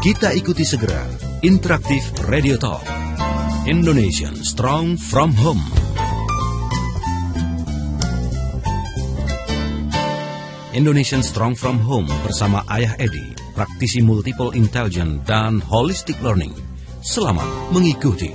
Kita ikuti segera Interaktif Radio Talk. Indonesian Strong from Home. Indonesian Strong from Home bersama Ayah Edi, praktisi multiple intelligence dan holistic learning. Selamat mengikuti.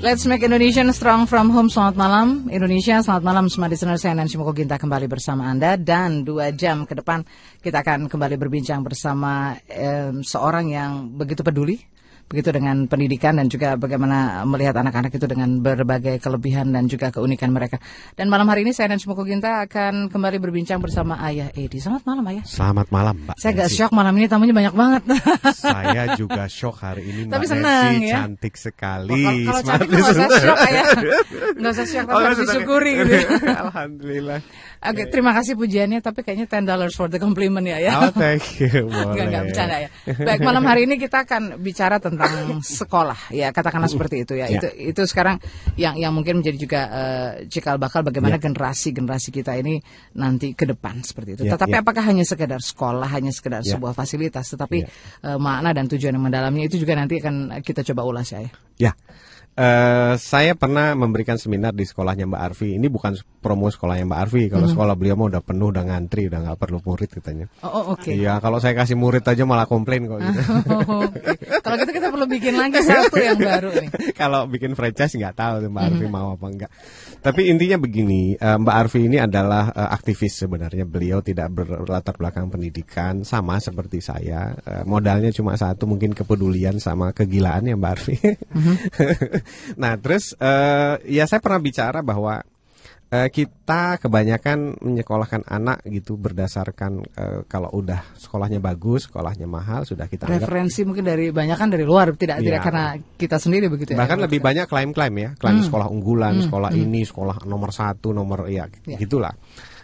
Let's make Indonesia strong from home. Selamat malam Indonesia, selamat malam semua listener. Saya Nancy Moko Ginta kembali bersama Anda. Dan dua jam ke depan kita akan kembali berbincang bersama eh, seorang yang begitu peduli begitu dengan pendidikan dan juga bagaimana melihat anak-anak itu dengan berbagai kelebihan dan juga keunikan mereka. Dan malam hari ini saya dan Smoko Ginta akan kembali berbincang bersama Ayah Edi. Selamat malam Ayah. Selamat malam Mbak. Saya agak shock malam ini tamunya banyak banget. Saya juga shock hari ini Mbak Tapi senang, Nancy, ya. cantik sekali. Kalau kalau cantik nggak usah shock Ayah. Nggak usah shock, tapi Oh, harus disyukuri. Gitu. Alhamdulillah. Oke, terima kasih pujiannya, tapi kayaknya 10 dollars for the compliment ya. ya. Oh, thank you. Boleh. Enggak, enggak bercanda ya. Baik, malam hari ini kita akan bicara tentang sekolah ya, katakanlah seperti itu ya. Ya. Itu itu sekarang yang yang mungkin menjadi juga eh, cikal bakal bagaimana Ya. generasi-generasi kita ini nanti ke depan seperti itu. Ya, Tetapi ya. apakah hanya sekedar sekolah, hanya sekedar Ya. sebuah fasilitas, tetapi Ya. eh, makna dan tujuan yang mendalamnya itu juga nanti akan kita coba ulas ya. ya. Ya. Eh, saya pernah memberikan seminar di sekolahnya Mbak Arfi. Ini bukan promo sekolahnya Mbak Arfi. Kalau Hmm. sekolah beliau mah udah penuh, udah ngantri, udah nggak perlu murid katanya. Oh, oh, oke. Iya, kalau saya kasih murid aja malah komplain kok gitu. Oh, oke. Kalau gitu kita perlu bikin lagi satu yang baru nih. kalau bikin franchise nggak tahu tuh Mbak Arfi mau apa enggak. Tapi intinya begini, eh, Mbak Arfi ini adalah eh, aktivis sebenarnya. Beliau tidak berlatar belakang pendidikan, sama seperti saya. Eh, modalnya cuma satu, mungkin kepedulian sama kegilaan ya Mbak Arfi. nah terus eh, ya saya pernah bicara bahwa eh, kita kebanyakan menyekolahkan anak gitu berdasarkan eh, kalau udah sekolahnya bagus, sekolahnya mahal, sudah kita anggap Referensi mungkin dari banyak kan dari luar, tidak tidak Iya. karena kita sendiri begitu ya. Bahkan lebih banyak klaim-klaim ya, klaim sekolah unggulan, Hmm, sekolah ini, sekolah nomor satu, nomor ya, Ya. gitulah.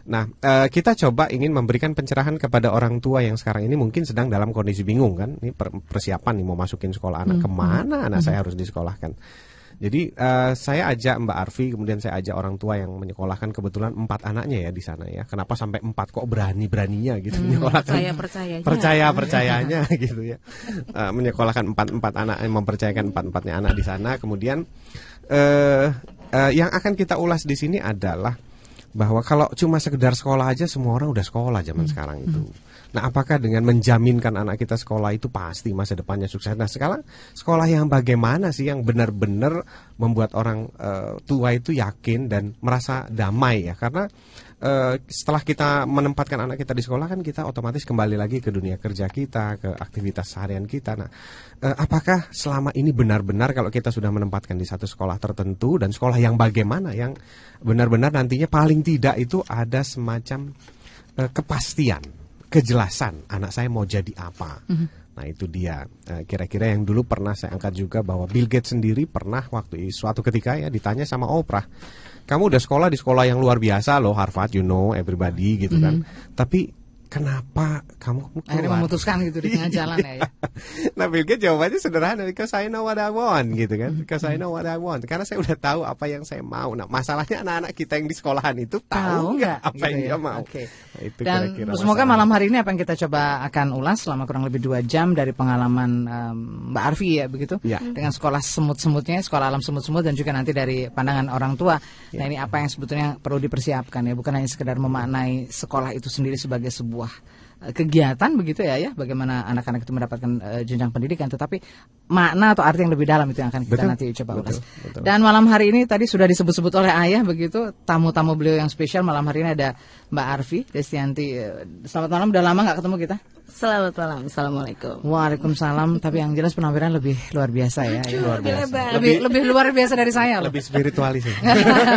Nah, kita coba ingin memberikan pencerahan kepada orang tua yang sekarang ini mungkin sedang dalam kondisi bingung kan, ini per- persiapan nih mau masukin sekolah Hmm, anak ke mana anak saya harus disekolahkan. Jadi eh, saya ajak Mbak Arfi, kemudian saya ajak orang tua yang menyekolahkan kebetulan empat anaknya ya di sana ya. Kenapa sampai empat kok berani beraninya gitu menyekolahkan? percaya percayanya percaya percayanya gitu ya Eh, menyekolahkan empat empat anak eh, mempercayakan empat empatnya anak di sana kemudian eh eh, yang akan kita ulas di sini adalah bahwa kalau cuma sekedar sekolah aja semua orang udah sekolah zaman sekarang itu. Nah apakah dengan menjaminkan anak kita sekolah itu pasti masa depannya sukses? Nah sekarang sekolah yang bagaimana sih yang benar-benar membuat orang eh, tua itu yakin dan merasa damai ya? Karena eh, setelah kita menempatkan anak kita di sekolah kan kita otomatis kembali lagi ke dunia kerja kita, ke aktivitas seharian kita. Nah, eh, apakah selama ini benar-benar kalau kita sudah menempatkan di satu sekolah tertentu dan sekolah yang bagaimana yang benar-benar nantinya paling tidak itu ada semacam eh, kepastian, kejelasan anak saya mau jadi apa. Nah itu dia kira-kira yang dulu pernah saya angkat juga bahwa Bill Gates sendiri pernah waktu suatu ketika ya ditanya sama Oprah, kamu udah sekolah di sekolah yang luar biasa loh Harvard, you know everybody gitu kan, tapi kenapa kamu Akhirnya keluar? memutuskan gitu di tengah jalan ya. ya. Nah Bill Gates jawabannya sederhana Because I know what I want gitu kan Because I know what I want Karena saya udah tahu apa yang saya mau Nah masalahnya anak-anak kita yang di sekolahan itu Tahu nggak apa gitu yang ya? dia mau Oke. Nah, itu Dan kira-kira semoga masalahnya. malam hari ini apa yang kita coba akan ulas selama kurang lebih dua jam dari pengalaman em, Mbak Arfi ya begitu Ya. dengan sekolah semut-semutnya, sekolah alam semut-semut dan juga nanti dari pandangan orang tua. Nah Ya. ini apa yang sebetulnya perlu dipersiapkan ya, bukan hanya sekedar memaknai sekolah itu sendiri sebagai sebuah eh, kegiatan begitu ya ya, bagaimana anak-anak itu mendapatkan eh, jenjang pendidikan, tetapi makna atau arti yang lebih dalam itu yang akan kita Betul, nanti coba betul, ulas. betul. Dan malam hari ini tadi sudah disebut-sebut oleh ayah begitu tamu-tamu beliau yang spesial malam hari ini ada Mbak Arfi Destianti. Eh, Selamat malam, udah lama nggak ketemu kita? Selamat malam assalamualaikum Waalaikumsalam. Tapi yang jelas penampilan lebih luar biasa ya. ya. Luar biasa. Lebih lebih luar biasa dari saya loh. Lebih spiritualis ya.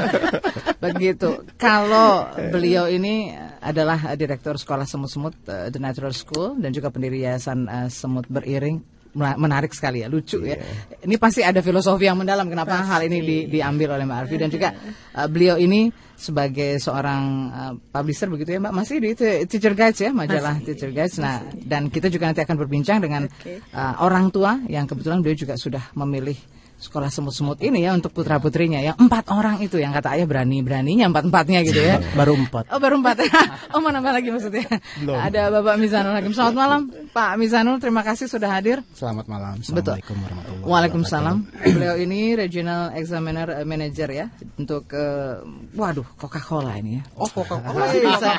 Begitu. Kalau beliau ini adalah direktur sekolah semut-semut eh, The Natural School dan juga pendiri yayasan eh, semut beriring menarik sekali ya, lucu ya. Ini pasti ada filosofi yang mendalam kenapa hal ini di- diambil oleh Mbak Arfi dan juga uh, beliau ini sebagai seorang uh, publisher begitu ya Mbak. Masih di Te- Teacher Guides ya majalah Teacher Guides. Nah dan kita juga nanti akan berbincang dengan uh, orang tua yang kebetulan beliau juga sudah memilih sekolah semut-semut ini ya untuk putra putrinya ya. Empat orang itu yang kata ayah berani beraninya empat empatnya gitu ya. Baru empat. Oh baru empat. Oh mana lagi maksudnya? Ada bapak Mizanul Hakim. Selamat malam Pak Mizanul. Terima kasih sudah hadir. Selamat malam. Betul. assalamualaikum warahmatullahi Waalaikumsalam. beliau ini regional examiner eh, manager ya untuk uh, waduh Coca Cola ini ya. Oh Coca Cola masih bisa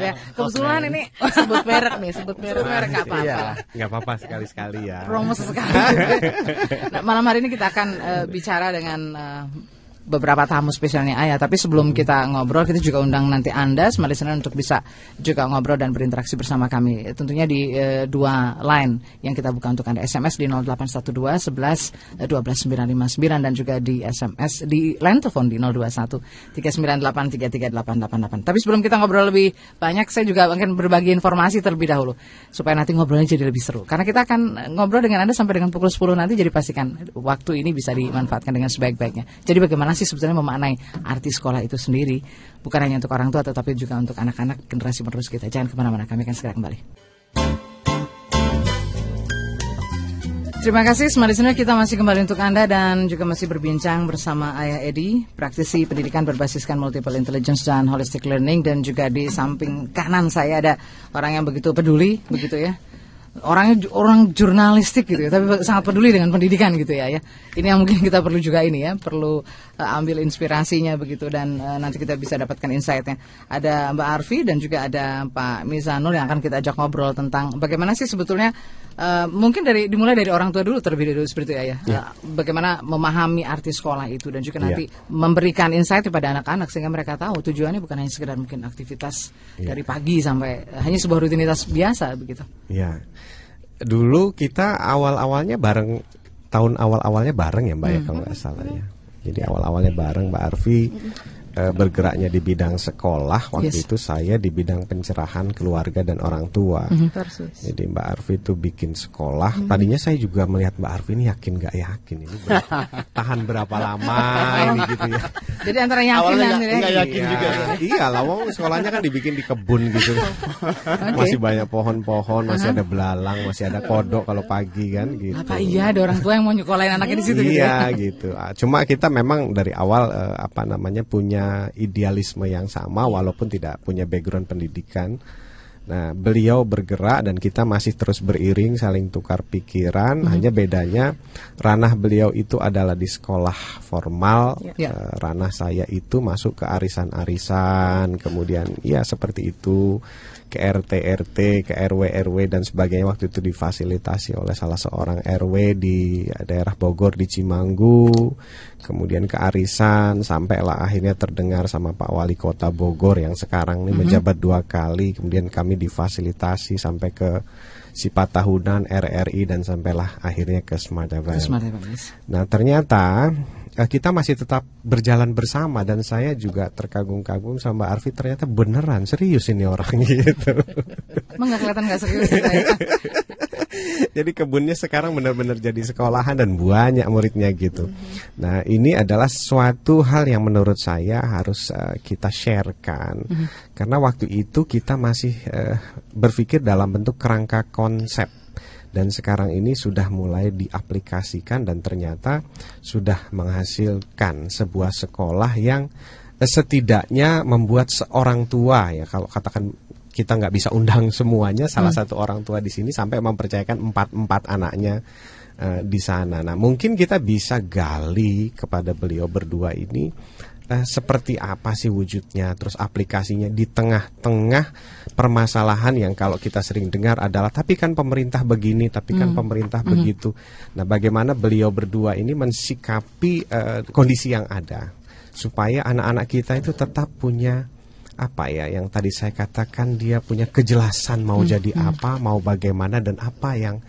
ya. Kebetulan ini sebut merek nih, sebut merek. merek nggak apa-apa. Iya, nggak apa-apa sekali-sekali ya. promo sekali. nah, malam hari ini kita akan eh, bicara dengan eh, beberapa tamu spesialnya Ayah. Tapi sebelum kita ngobrol, kita juga undang nanti Anda, semua listener untuk bisa juga ngobrol dan berinteraksi bersama kami. Tentunya di eh, dua line yang kita buka untuk Anda. SMS di 0812 11 eh, 12 959 dan juga di SMS di line telepon di 021 398 33888. Tapi sebelum kita ngobrol lebih banyak, saya juga akan berbagi informasi terlebih dahulu supaya nanti ngobrolnya jadi lebih seru. Karena kita akan ngobrol dengan Anda sampai dengan pukul 10 nanti, jadi pastikan waktu ini bisa dimanfaatkan dengan sebaik-baiknya. Jadi bagaimana sih sebetulnya memaknai arti sekolah itu sendiri, bukan hanya untuk orang tua, tetapi juga untuk anak-anak generasi penerus kita. Jangan ke mana-mana, kami akan segera kembali. Terima kasih, smart listener. Kita masih kembali untuk Anda dan juga masih berbincang bersama Ayah Edi, praktisi pendidikan berbasiskan multiple intelligence dan holistic learning. Dan juga di samping kanan saya ada orang yang begitu peduli, begitu ya. Orangnya orang jurnalistik gitu ya, tapi sangat peduli dengan pendidikan gitu ya. ya. Ini yang mungkin kita perlu juga ini ya, perlu uh, ambil inspirasinya begitu dan uh, nanti kita bisa dapatkan insight-nya. Ada Mbak Arfi dan juga ada Pak Mizanul yang akan kita ajak ngobrol tentang bagaimana sih sebetulnya uh, mungkin dari dimulai dari orang tua dulu terlebih dahulu seperti itu ya. ya. Uh, bagaimana memahami arti sekolah itu dan juga nanti memberikan insight kepada anak-anak sehingga mereka tahu tujuannya bukan hanya sekedar mungkin aktivitas dari pagi sampai uh, hanya sebuah rutinitas biasa begitu. Ya. Dulu kita awal-awalnya bareng tahun awal-awalnya bareng ya Mbak ya kalau nggak salah ya. Jadi awal-awalnya bareng Mbak Arfi eh, bergeraknya di bidang sekolah waktu Yes. itu saya di bidang pencerahan keluarga dan orang tua. Persis. Jadi Mbak Arfi itu bikin sekolah. Tadinya saya juga melihat Mbak Arfi ini yakin nggak yakin ini ber- tahan berapa lama ini gitu ya. Jadi antara yakin Awalnya dan nggak- tidak nggak yakin juga. Iya lah, wong sekolahnya kan dibikin di kebun gitu. Masih banyak pohon-pohon, masih ada belalang, masih ada kodok kalau pagi kan gitu. Apa iya ada orang tua yang mau nyekolahin anaknya di situ gitu ya? Iya gitu. Ah, Cuma kita memang dari awal eh, apa namanya punya idealisme yang sama walaupun tidak punya background pendidikan. Nah, beliau bergerak dan kita masih terus beriring saling tukar pikiran. Hanya bedanya ranah beliau itu adalah di sekolah formal, Ya. Eh, ranah saya itu masuk ke arisan-arisan, kemudian ya seperti itu ke RT RT, ke RW RW dan sebagainya. Waktu itu difasilitasi oleh salah seorang RW di daerah Bogor di Cimanggu, kemudian ke arisan sampailah akhirnya terdengar sama Pak Wali Kota Bogor yang sekarang ini menjabat dua kali, kemudian kami difasilitasi sampai ke Sifat Tahunan, RRI dan sampailah akhirnya ke Smart Advice. Nah ternyata kita masih tetap berjalan bersama dan saya juga terkagum-kagum sama Mbak Arfi ternyata beneran serius ini orang gitu. Emang nggak kelihatan nggak serius ya, saya? jadi kebunnya sekarang benar-benar jadi sekolahan dan banyak muridnya gitu. Nah ini adalah suatu hal yang menurut saya harus eh, kita sharekan karena waktu itu kita masih eh, berpikir dalam bentuk kerangka konsep dan sekarang ini sudah mulai diaplikasikan dan ternyata sudah menghasilkan sebuah sekolah yang eh, setidaknya membuat seorang tua ya kalau katakan kita nggak bisa undang semuanya salah satu orang tua di sini sampai mempercayakan empat empat anaknya eh, di sana. Nah mungkin kita bisa gali kepada beliau berdua ini eh, seperti apa sih wujudnya, terus aplikasinya di tengah-tengah permasalahan yang kalau kita sering dengar adalah tapi kan pemerintah begini, tapi kan pemerintah begitu. Nah bagaimana beliau berdua ini mensikapi eh, kondisi yang ada supaya anak-anak kita itu tetap punya apa ya yang tadi saya katakan dia punya kejelasan mau jadi apa, mau bagaimana dan apa yang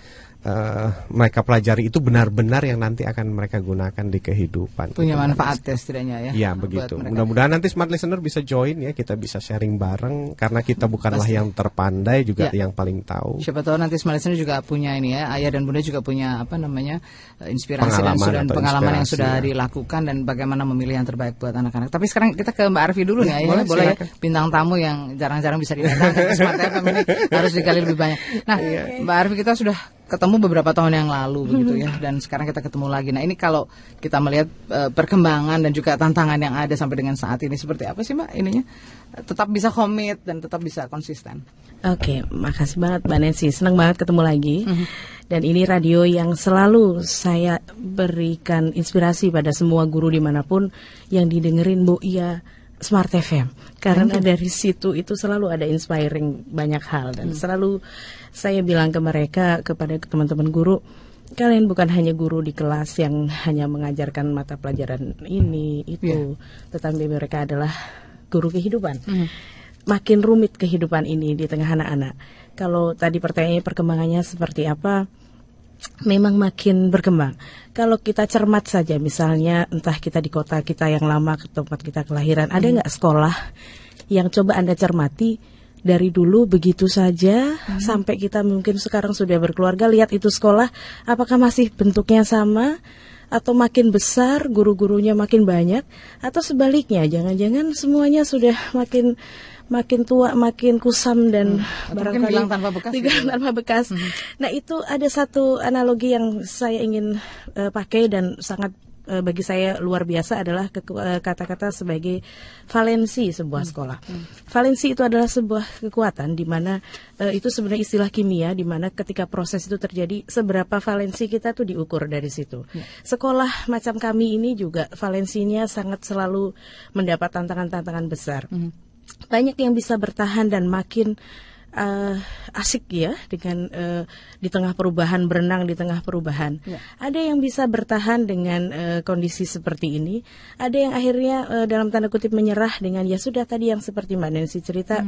eh, mereka pelajari itu benar-benar yang nanti akan mereka gunakan di kehidupan. Punya manfaat ya setidaknya ya. Iya begitu. Mudah-mudahan nanti smart listener bisa join ya, kita bisa sharing bareng karena kita bukanlah yang terpandai juga Ya. yang paling tahu. Siapa tahu nanti Smart Listener juga punya ini ya, ayah dan bunda juga punya apa namanya eh, inspirasi dan Pengalaman sudah atau pengalaman yang sudah ya. dilakukan dan bagaimana memilih yang terbaik buat anak-anak. Tapi sekarang kita ke Mbak Arfi dulu nih, Ya, ayah. boleh, boleh ya? silakan. bintang tamu yang jarang-jarang bisa didatangkan ke Smart FM ini harus digali lebih banyak. Nah, Iya. Mbak Arfi kita sudah ketemu beberapa tahun yang lalu begitu ya dan sekarang kita ketemu lagi. Nah, ini kalau kita melihat uh, perkembangan dan juga tantangan yang ada sampai dengan saat ini seperti apa sih Mbak ininya? Tetap bisa komit dan tetap bisa konsisten. Oke, makasih banget Mbak Nancy. Senang banget ketemu lagi. Dan ini radio yang selalu saya berikan inspirasi pada semua guru di mana pun yang didengerin Bu Iya Smart FM. Karena dari situ itu selalu ada inspiring banyak hal dan selalu saya bilang ke mereka kepada teman-teman guru kalian bukan hanya guru di kelas yang hanya mengajarkan mata pelajaran ini itu, tetapi mereka adalah guru kehidupan. Makin rumit kehidupan ini di tengah anak-anak. Kalau tadi pertanyaannya perkembangannya seperti apa? memang makin berkembang. Kalau kita cermat saja, misalnya entah kita di kota kita yang lama ke tempat kita kelahiran, ada nggak sekolah yang coba anda cermati dari dulu begitu saja sampai kita mungkin sekarang sudah berkeluarga lihat itu sekolah, apakah masih bentuknya sama? Atau makin besar, guru-gurunya makin banyak, atau sebaliknya, jangan-jangan semuanya sudah makin makin tua makin kusam dan Atau mungkin hilang tanpa bekas hilang gitu. tanpa bekas. Nah itu ada satu analogi yang saya ingin eh, pakai dan sangat eh, bagi saya luar biasa adalah eh, kata-kata sebagai valensi sebuah sekolah. Valensi itu adalah sebuah kekuatan di mana eh, itu sebenarnya istilah kimia di mana ketika proses itu terjadi seberapa valensi kita tuh diukur dari situ. Sekolah macam kami ini juga valensinya sangat selalu mendapat tantangan-tantangan besar banyak yang bisa bertahan dan makin eh, asik ya dengan eh, di tengah perubahan berenang di tengah perubahan. Ada yang bisa bertahan dengan eh, kondisi seperti ini. Ada yang akhirnya eh, dalam tanda kutip menyerah dengan ya sudah tadi yang seperti Mbak Nancy cerita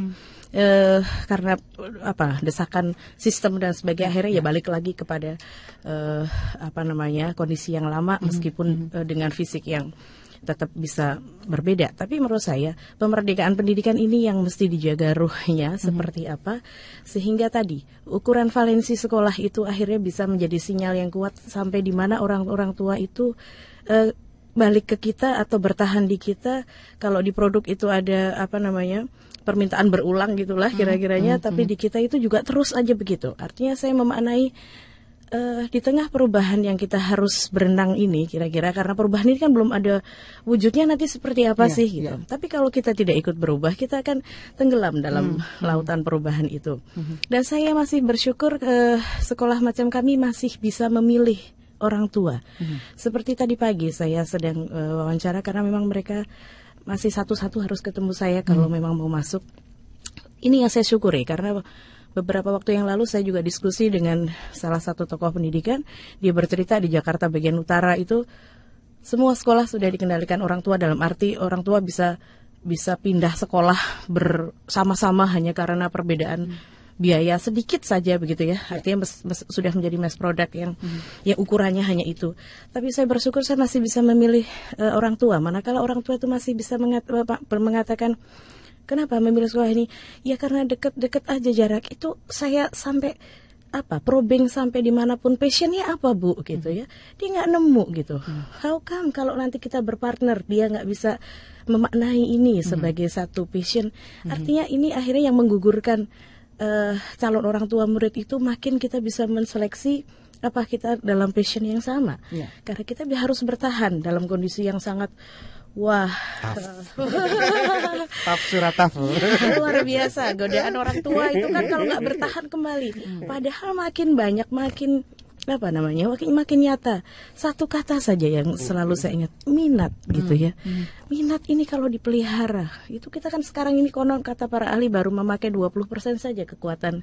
eh, karena eh, apa desakan sistem dan sebagainya akhirnya ya balik lagi kepada eh, apa namanya kondisi yang lama meskipun eh, dengan fisik yang tetap bisa berbeda. Tapi menurut saya pemerdekaan pendidikan ini yang mesti dijaga ruhnya seperti apa sehingga tadi ukuran valensi sekolah itu akhirnya bisa menjadi sinyal yang kuat sampai di mana orang-orang tua itu eh, balik ke kita atau bertahan di kita kalau di produk itu ada apa namanya permintaan berulang gitulah kira-kiranya tapi di kita itu juga terus aja begitu. Artinya saya memaknai eh, di tengah perubahan yang kita harus berenang ini kira-kira karena perubahan ini kan belum ada wujudnya nanti seperti apa Iya, sih gitu. Tapi kalau kita tidak ikut berubah kita akan tenggelam dalam lautan perubahan itu. Dan saya masih bersyukur eh, sekolah macam kami masih bisa memilih orang tua. Seperti tadi pagi saya sedang eh, wawancara karena memang mereka masih satu-satu harus ketemu saya kalau memang mau masuk. Ini yang saya syukuri karena beberapa waktu yang lalu saya juga diskusi dengan salah satu tokoh pendidikan. Dia bercerita di Jakarta bagian utara itu semua sekolah sudah dikendalikan orang tua dalam arti orang tua bisa bisa pindah sekolah bersama-sama hanya karena perbedaan biaya sedikit saja begitu ya. Artinya mes- mes- sudah menjadi mass product yang yang ukurannya hanya itu. Tapi saya bersyukur saya masih bisa memilih eh, orang tua. Manakala orang tua itu masih bisa mengat- mengatakan Kenapa memilih sekolah ini? Ya karena deket-deket aja jarak. Itu saya sampai apa probing sampai di mana pun. Passionnya apa bu? Gitu ya. Dia nggak nemu gitu. How come kalau nanti kita berpartner dia nggak bisa memaknai ini sebagai satu passion? Artinya ini akhirnya yang menggugurkan eh, calon orang tua murid itu makin kita bisa menseleksi apa kita dalam passion yang sama. Iya. karena kita harus bertahan dalam kondisi yang sangat wah. Taf. Surat taf. luar biasa godaan orang tua itu kan kalau nggak bertahan kembali. Padahal makin banyak makin apa namanya? Makin makin nyata. Satu kata saja yang selalu saya ingat minat gitu ya. minat ini kalau dipelihara itu kita kan sekarang ini konon kata para ahli baru memakai 20% saja kekuatan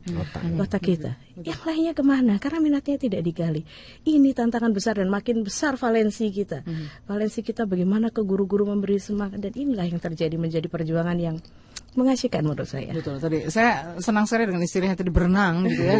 otak kita. Yang lainnya ke mana? Karena minatnya tidak digali. Ini tantangan besar dan makin besar valensi kita. Valensi kita bagaimana ke guru-guru memberi semangat. Dan inilah yang terjadi menjadi perjuangan yang mengasyikan menurut saya Betul tadi saya senang sekali dengan istilahnya tadi berenang gitu ya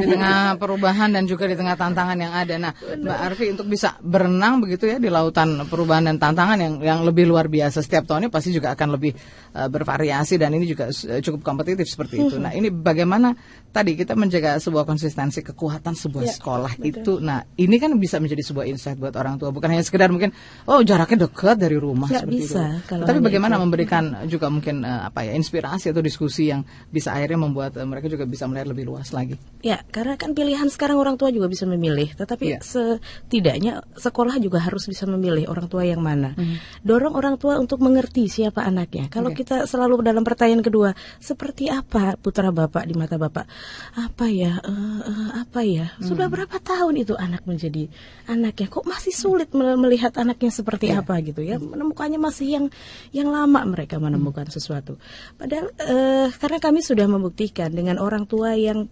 di tengah perubahan dan juga di tengah tantangan yang ada. Nah Mbak Arfi untuk bisa berenang begitu ya di lautan perubahan dan tantangan yang yang lebih luar biasa setiap tahunnya pasti juga akan lebih eh, bervariasi dan ini juga eh, cukup kompetitif seperti itu. Nah ini bagaimana tadi kita menjaga sebuah konsistensi kekuatan sebuah Ya, sekolah itu. Nah ini kan bisa menjadi sebuah insight buat orang tua bukan hanya sekedar mungkin oh jaraknya dekat dari rumah Nggak seperti bisa itu. kalau Tapi bagaimana itu. memberikan juga mungkin eh, apa ya ya inspirasi atau diskusi yang bisa akhirnya membuat uh, mereka juga bisa melihat lebih luas lagi. Ya, karena kan pilihan sekarang orang tua juga bisa memilih, tetapi Ya. setidaknya sekolah juga harus bisa memilih orang tua yang mana. Dorong orang tua untuk mengerti siapa anaknya. Kalau Oke. kita selalu dalam pertanyaan kedua, seperti apa putra bapak di mata bapak? Apa ya? eh, eh, apa ya? Sudah berapa tahun itu anak menjadi anaknya? Kok masih sulit mel- melihat anaknya seperti apa gitu ya? Menemukannya masih yang yang lama mereka menemukan sesuatu. Padahal eh, karena kami sudah membuktikan dengan orang tua yang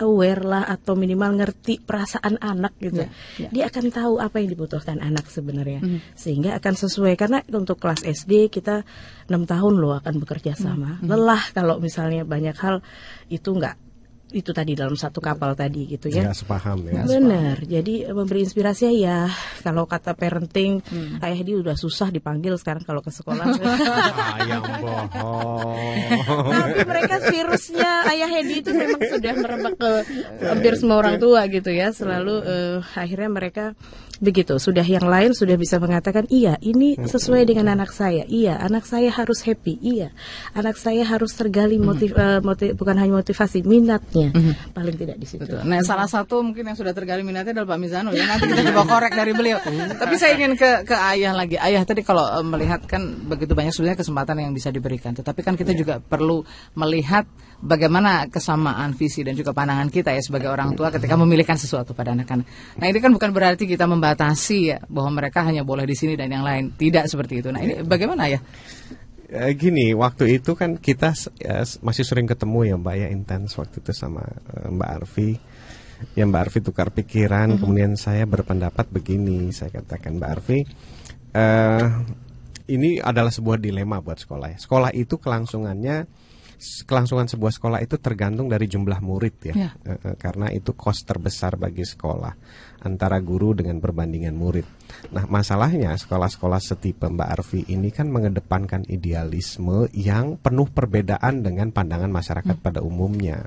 aware lah atau minimal ngerti perasaan anak gitu. Ya, ya. Dia akan tahu apa yang dibutuhkan anak sebenarnya. Sehingga akan sesuai karena untuk kelas SD kita enam tahun loh akan bekerja sama. Lelah kalau misalnya banyak hal itu enggak itu tadi dalam satu kapal tadi gitu ya. Nggak sepaham ya. Benar. Jadi eh, memberi inspirasi ya kalau kata parenting ayah dia udah susah dipanggil sekarang kalau ke sekolah. Ah, yang bohong. Tapi mereka virusnya ayah Hedi itu memang sudah merebak ke hampir semua orang tua gitu ya. Selalu eh, akhirnya mereka begitu. Sudah yang lain sudah bisa mengatakan iya ini sesuai dengan anak saya. Iya anak saya harus happy. Iya anak saya harus tergali motiv, eh, motiv- bukan hanya motivasi minatnya paling tidak di situ. Betul. Nah, salah satu mungkin yang sudah tergali minatnya adalah Pak Mizano ya. Nanti kita coba korek dari beliau. Tapi saya ingin ke ke ayah lagi. Ayah tadi kalau eh, melihat kan begitu banyak sebenarnya kesempatan yang bisa diberikan. Tetapi kan kita juga perlu melihat bagaimana kesamaan visi dan juga pandangan kita ya sebagai orang tua ketika memilihkan sesuatu pada anak-anak. Nah, ini kan bukan berarti kita membatasi ya bahwa mereka hanya boleh di sini dan yang lain. Tidak seperti itu. Nah, ini bagaimana ya? Eh, gini, waktu itu kan kita eh, masih sering ketemu ya Mbak ya intens waktu itu sama eh, Mbak Arfi. Ya Mbak Arfi tukar pikiran, kemudian saya berpendapat begini, saya katakan Mbak Arfi, eh ini adalah sebuah dilema buat sekolah ya. Sekolah itu kelangsungannya kelangsungan sebuah sekolah itu tergantung dari jumlah murid ya, Ya. Eh, karena itu kos terbesar bagi sekolah antara guru dengan perbandingan murid. Nah masalahnya sekolah-sekolah setipe Mbak Arfi ini kan mengedepankan idealisme yang penuh perbedaan dengan pandangan masyarakat pada umumnya.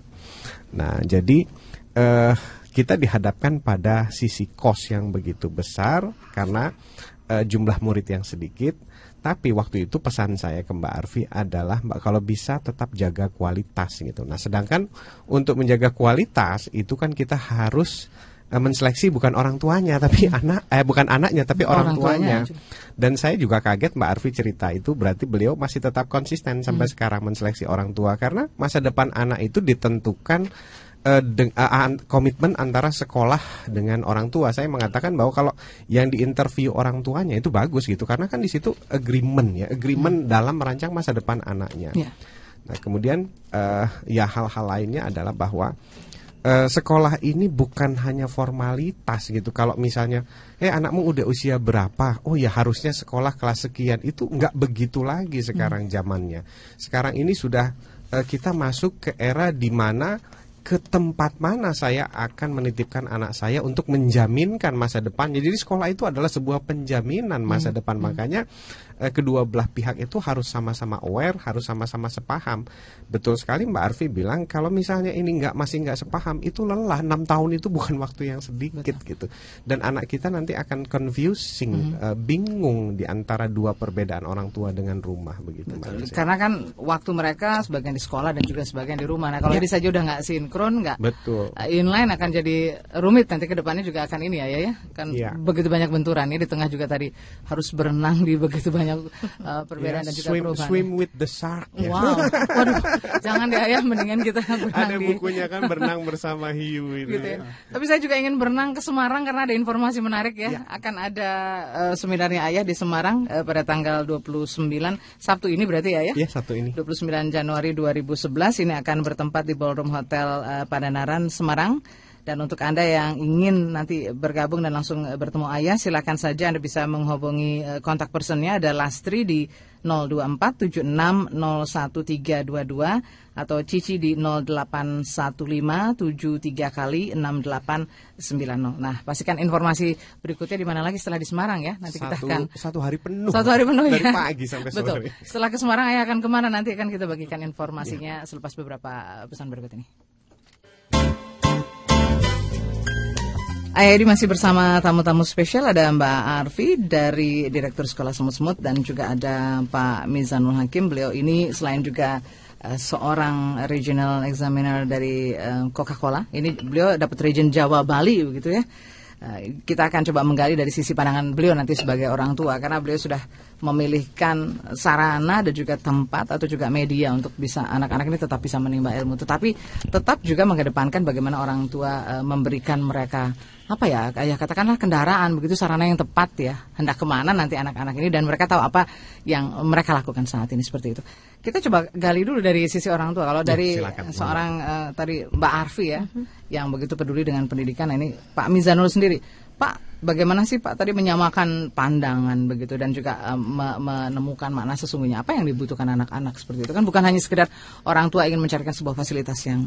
Nah jadi eh, kita dihadapkan pada sisi kos yang begitu besar karena eh, jumlah murid yang sedikit. Tapi waktu itu pesan saya ke Mbak Arfi adalah Mbak kalau bisa tetap jaga kualitas gitu. Nah, sedangkan untuk menjaga kualitas itu kan kita harus eh, menseleksi bukan orang tuanya tapi anak eh bukan anaknya tapi orang, Orang tuanya. tuanya. Dan saya juga kaget Mbak Arfi cerita itu berarti beliau masih tetap konsisten sampai sekarang menseleksi orang tua karena masa depan anak itu ditentukan deng- eh, an- komitmen antara sekolah dengan orang tua. Saya mengatakan bahwa kalau yang diinterview orang tuanya itu bagus gitu karena kan di situ agreement ya, agreement dalam merancang masa depan anaknya. Ya. Nah, kemudian eh, ya hal-hal lainnya adalah bahwa eh, sekolah ini bukan hanya formalitas gitu. Kalau misalnya, eh anakmu udah usia berapa? Oh ya harusnya sekolah kelas sekian. Itu nggak begitu lagi sekarang zamannya. Sekarang ini sudah kita masuk ke era di mana ke tempat mana saya akan menitipkan anak saya untuk menjaminkan masa depan. Jadi sekolah itu adalah sebuah penjaminan masa depan. Makanya eh, kedua belah pihak itu harus sama-sama aware, harus sama-sama sepaham. Betul sekali Mbak Arfi bilang kalau misalnya ini nggak masih nggak sepaham itu lelah. Enam tahun itu bukan waktu yang sedikit gitu. Dan anak kita nanti akan confusing, eh, bingung di antara dua perbedaan orang tua dengan rumah begitu Mbak Desi. Karena kan waktu mereka sebagian di sekolah dan juga sebagian di rumah. Nah, kalau ini saja udah nggak sinkron, nggak Betul. uh, inline akan jadi rumit nanti ke depannya juga akan ini ya ya ya. Kan Iya. begitu banyak benturan ini di tengah juga tadi harus berenang di begitu banyak uh, perbedaan Ya, dan juga swim, perubahan. swim with the shark. ya. Wow, waduh, jangan deh ayah, mendingan kita berenang Ada di bukunya kan berenang bersama hiu itu. gitu ya. Tapi saya juga ingin berenang ke Semarang karena ada informasi menarik ya. Iya. Akan ada uh, seminarnya Ayah di Semarang uh, pada tanggal 29 Sabtu ini berarti ya ya. Ya satu ini. 29 Januari 2011 ini akan bertempat di Ballroom Hotel uh, Padanaran Semarang. Dan untuk Anda yang ingin nanti bergabung dan langsung uh, bertemu Ayah, silakan saja Anda bisa menghubungi uh, kontak personnya ada Lastri di 02476011322 atau Cici di 081573 kali 6890. Nah, pastikan informasi berikutnya di mana lagi setelah di Semarang ya. Nanti kita Satu, akan satu hari penuh. satu hari penuh Dari ya. pagi sampai sore. Betul. Setelah ke Semarang ayah akan ke mana nanti akan kita bagikan informasinya selepas beberapa pesan berikut ini. Ayah Edi masih bersama tamu-tamu spesial ada Mbak Arfi dari Direktur Sekolah Semut-Semut dan juga ada Pak Mizanul Hakim. Beliau ini selain juga uh, seorang regional examiner dari uh, Coca-Cola. Ini beliau dapat region Jawa Bali begitu ya. Uh, kita akan coba menggali dari sisi pandangan beliau nanti sebagai orang tua karena beliau sudah memilihkan sarana dan juga tempat atau juga media untuk bisa anak-anak ini tetap bisa menimba ilmu. Tetapi tetap juga mengedepankan bagaimana orang tua uh, memberikan mereka apa ya kayak katakanlah kendaraan begitu sarana yang tepat ya hendak ke mana nanti anak-anak ini dan mereka tahu apa yang mereka lakukan saat ini seperti itu. Kita coba gali dulu dari sisi orang tua. Kalau Ya, dari silakan. seorang uh, tadi Mbak Arfi ya yang begitu peduli dengan pendidikan Nah, ini Pak Mizanul sendiri. Pak bagaimana sih Pak tadi menyamakan pandangan begitu dan juga me- menemukan makna sesungguhnya? Apa yang dibutuhkan anak-anak seperti itu? Kan bukan hanya sekedar orang tua ingin mencarikan sebuah fasilitas yang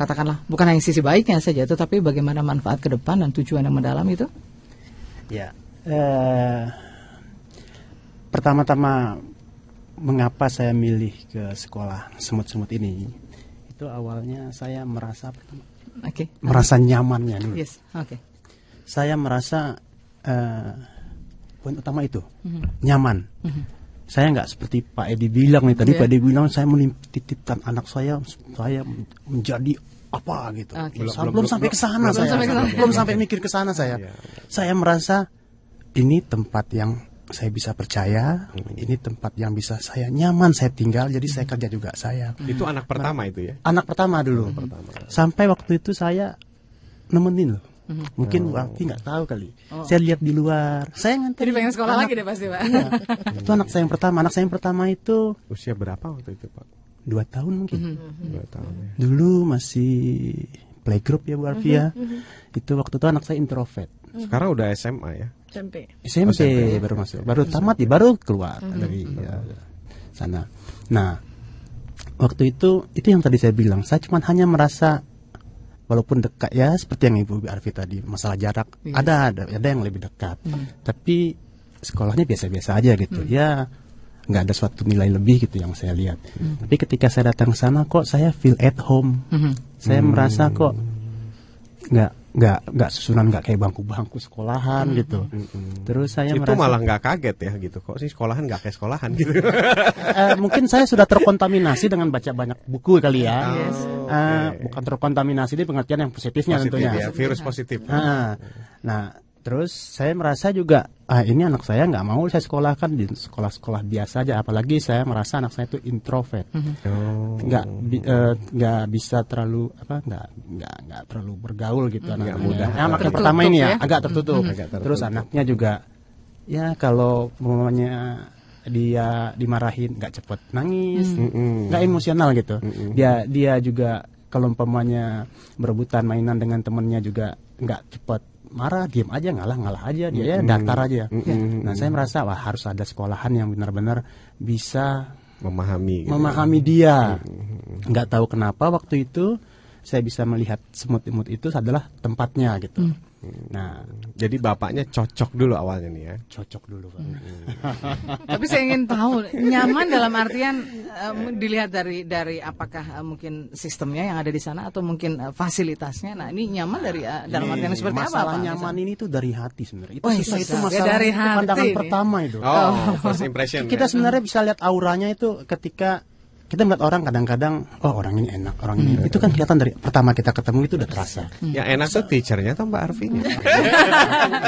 katakanlah bukan hanya sisi baiknya saja tetapi bagaimana manfaat ke depan dan tujuan yang mendalam itu? Ya, eh, pertama-tama mengapa saya milih ke sekolah semut-semut ini? Itu awalnya saya merasa oke. merasa nyamannya dulu. yes oke Saya merasa eh, poin utama itu nyaman. Saya nggak seperti Pak Edi bilang nih tadi Iya. Pak Edi bilang saya menitipkan anak saya saya menjadi apa gitu. Oke. Belum, Belum- sampai ke sana saya. sampai. Belum sampai mikir ke sana saya. Iya. Saya merasa ini tempat yang saya bisa percaya, ini tempat yang bisa saya nyaman saya tinggal, jadi saya kerja juga saya. Itu anak pertama itu ya. Anak pertama dulu. Sampai waktu itu saya nemenin loh. Mhm. Mungkin Wafi nggak tahu kali. Saya lihat di luar. Saya nganter. Oh. jadi pengen sekolah anak- lagi deh pasti Pak Iya. itu anak saya yang pertama. Anak saya yang pertama itu Usia berapa waktu itu Pak? dua tahun mungkin. Mhm. Dua tahun ya. Dulu masih playgroup ya Bu Alfi ya. Itu waktu itu anak saya introvert. Sekarang udah SMA ya. SMP. SMP, baru masuk, baru tamat ya, baru keluar dari ya, sana. Nah, waktu itu itu yang tadi saya bilang, saya cuma hanya merasa walaupun dekat ya seperti yang Ibu Arfi tadi masalah jarak Yes. ada ada ada yang lebih dekat, tapi sekolahnya biasa-biasa aja gitu. Ya nggak ada suatu nilai lebih gitu yang saya lihat. Tapi ketika saya datang ke sana kok saya feel at home, saya merasa kok nggak nggak nggak susunan nggak kayak bangku-bangku sekolahan gitu. Terus saya itu merasa malah nggak kaget ya gitu. Kok sih sekolahan nggak kayak sekolahan gitu. Eh, mungkin saya sudah terkontaminasi dengan baca banyak buku kali ya. Yes. Eh, bukan terkontaminasi di pengertian yang positifnya Positif tentunya. ya, virus positif. Ah, nah, terus saya merasa juga ah ini anak saya nggak mau saya sekolahkan di sekolah-sekolah biasa aja apalagi saya merasa anak saya itu introvert Oh. nggak bi- nggak bisa terlalu apa nggak nggak nggak terlalu bergaul gitu anak Nggak muda mudah. anak Tertutup pertama ini ya, ya. agak tertutup Agak tertutup. terus anaknya juga ya kalau mamanya dia dimarahin nggak cepet nangis Mm-mm. nggak emosional gitu dia dia juga kalau umpamanya berebutan mainan dengan temennya juga nggak cepet marah diem aja ngalah ngalah aja dia ya datar aja Mm-mm. nah saya merasa wah harus ada sekolahan yang benar-benar bisa memahami gitu. memahami dia. Nggak tahu kenapa waktu itu saya bisa melihat semut-semut itu adalah tempatnya gitu. Nah, Jadi bapaknya cocok dulu awalnya nih ya. cocok dulu Pak. Tapi saya ingin tahu nyaman dalam artian em, dilihat dari dari apakah eh, mungkin sistemnya yang ada di sana atau mungkin eh, fasilitasnya. Nah ini nyaman dari eh, dalam artian Ini seperti apa? masalah Pak? nyaman ini tuh dari hati sebenarnya. Itu, Oh, itu, itu itu ya masalah dari itu hati pandangan ini. pertama itu. Oh, first impression. Kita ya. sebenarnya bisa lihat auranya itu ketika kita melihat orang kadang-kadang oh orang ini enak orang ini itu kan kelihatan dari pertama kita ketemu itu udah terasa. Yang enak tuh teachernya atau Mbak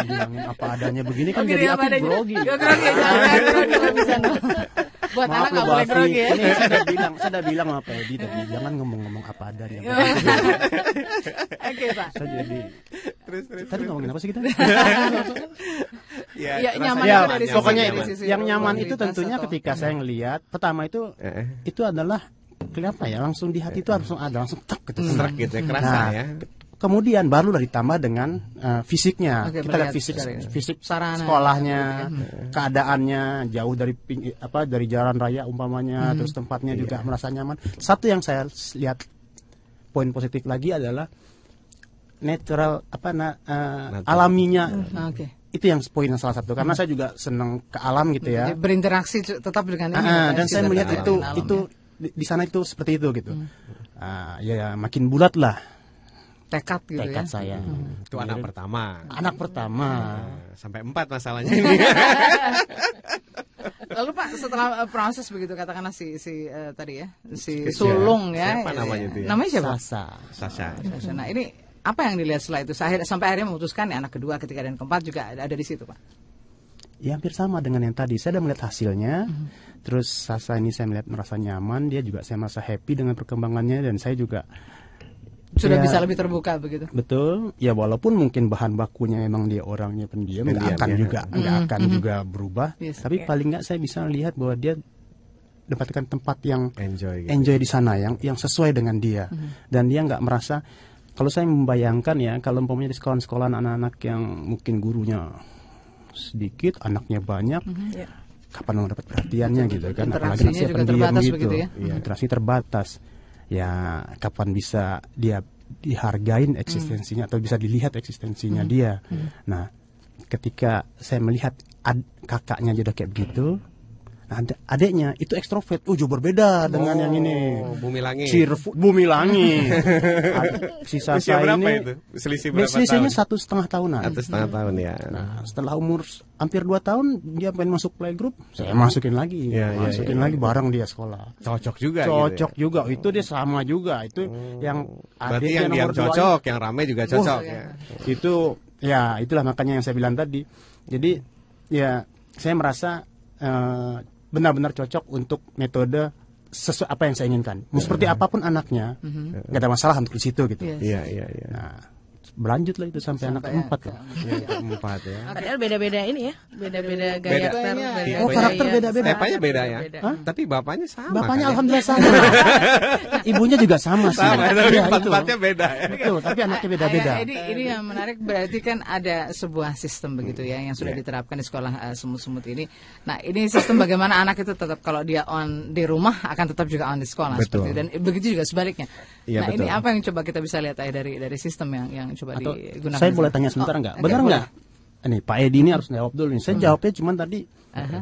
bilangin apa adanya begini kan Oh, jadi aku grogi Ya. Buat Maaf anak loh, nggak boleh grogi ya. Ini saya udah bilang, saya udah bilang sama Pak Edi tadi, jangan ngomong-ngomong apa adanya. Oke Pak. saya jadi terus terus. tadi ngomongin apa sih kita? Ya, rasanya nyaman ya, itu dari sisi- pokoknya dari sisi yang nyaman itu tentunya atau- ketika saya ngelihat pertama itu Eh, itu adalah kelihatan ya langsung di hati itu langsung ada langsung tak gitu. Serak gitu ya, kerasa Nah, ya. Kemudian barulah ditambah dengan eh, fisiknya. Oke, Kita lihat fisik dari fisik sarana, sekolahnya, gitu keadaannya jauh dari ping- apa dari jalan raya umpamanya, terus tempatnya juga merasa nyaman. Satu yang saya lihat poin positif lagi adalah natural apa na, eh, Natural. alaminya. Oke. Itu yang poin yang salah satu karena saya juga senang ke alam gitu ya. Jadi Berinteraksi tetap dengan ini. Ah, ya, dan saya melihat alam- itu alam, itu ya. di, di sana itu seperti itu gitu. Ah, ya, ya, makin bulat lah tekad gitu tekad ya. saya. Itu anak pertama. Anak pertama. Nah, sampai empat masalahnya ini. Lalu Pak setelah eh, proses begitu katakanlah si si eh, tadi ya si Kecil. Sulung ya. Siapa namanya itu ya? Namanya siapa? Sasa. Sasha. Sasha. Nah ini apa yang dilihat setelah itu Akhir- sampai akhirnya memutuskan ya, anak kedua, ketiga dan keempat juga ada, ada di situ Pak. Ya hampir sama dengan yang tadi. Saya udah melihat hasilnya. Terus Sasa ini saya melihat merasa nyaman. Dia juga saya merasa happy dengan perkembangannya dan saya juga Sudah Ya. bisa lebih terbuka begitu. betul. Ya walaupun mungkin bahan bakunya memang dia orangnya pendiam, nggak akan ya. juga nggak akan juga berubah. Yes. Tapi paling nggak saya bisa lihat bahwa dia dapatkan tempat yang Enjoy. Gitu. enjoy di sana yang yang sesuai dengan dia dan dia nggak merasa kalau saya membayangkan ya kalau umpamanya di sekolah-sekolah anak-anak yang mungkin gurunya sedikit anaknya banyak Ya. kapan mau dapat perhatiannya gitu kan anak saya pendiam terbatas gitu begitu ya. Iya, interaksi terbatas ya kapan bisa dia dihargain eksistensinya atau bisa dilihat eksistensinya dia. Nah ketika saya melihat ad- kakaknya jadi kayak begitu nah, ad- adiknya itu ekstrovert oh jauh berbeda dengan yang ini Oh, Bumi Langit. cheerful bumi langit Ad- si Usia Sasa berapa ini itu? Selisih berapa selisihnya tahun? satu setengah tahunan Atau setengah tahun ya. Nah, setelah umur hampir dua tahun dia pengen masuk playgroup, saya masukin lagi, Iya, iya, masukin iya. lagi bareng dia sekolah. Cocok juga Cocok gitu ya. juga, itu dia sama juga, itu yang Berarti yang dua cocok, yang rame juga cocok iya. ya. itu ya itulah makanya yang saya bilang tadi. Jadi ya saya merasa eh, benar-benar cocok untuk metode sesuai apa yang saya inginkan. Mau seperti apa pun anaknya, nggak ada masalah untuk di situ gitu. Yes. Iya, iya, iya. Nah, berlanjut lah itu sampai, anak Sampai keempat ke- loh. Yang keempat ya. Padahal beda-beda ini ya, beda-beda gaya Beda. karakter, beda. Oh, karakter gaya. beda-beda. Stepanya beda ya. Beda. Tapi bapaknya sama. Bapaknya kan ya? alhamdulillah sama. Ibunya juga sama sih. sama, tapi itu. empat-empatnya beda ya. Betul, tapi anaknya beda-beda. Ini ini yang menarik berarti kan ada sebuah sistem begitu ya yang sudah Iya. diterapkan di sekolah eh, semut-semut ini. Nah ini sistem bagaimana anak itu tetap kalau dia on di rumah akan tetap juga on di sekolah Betul. seperti itu. dan begitu juga sebaliknya. Iya, nah ini betul. apa yang coba kita bisa lihat ayah dari dari sistem yang yang coba Atau digunakan. saya boleh tanya sebentar Oh, nggak? oke, Benar boleh. nggak? Ini Pak Edi ini harus jawab dulu nih. Saya jawabnya cuman tadi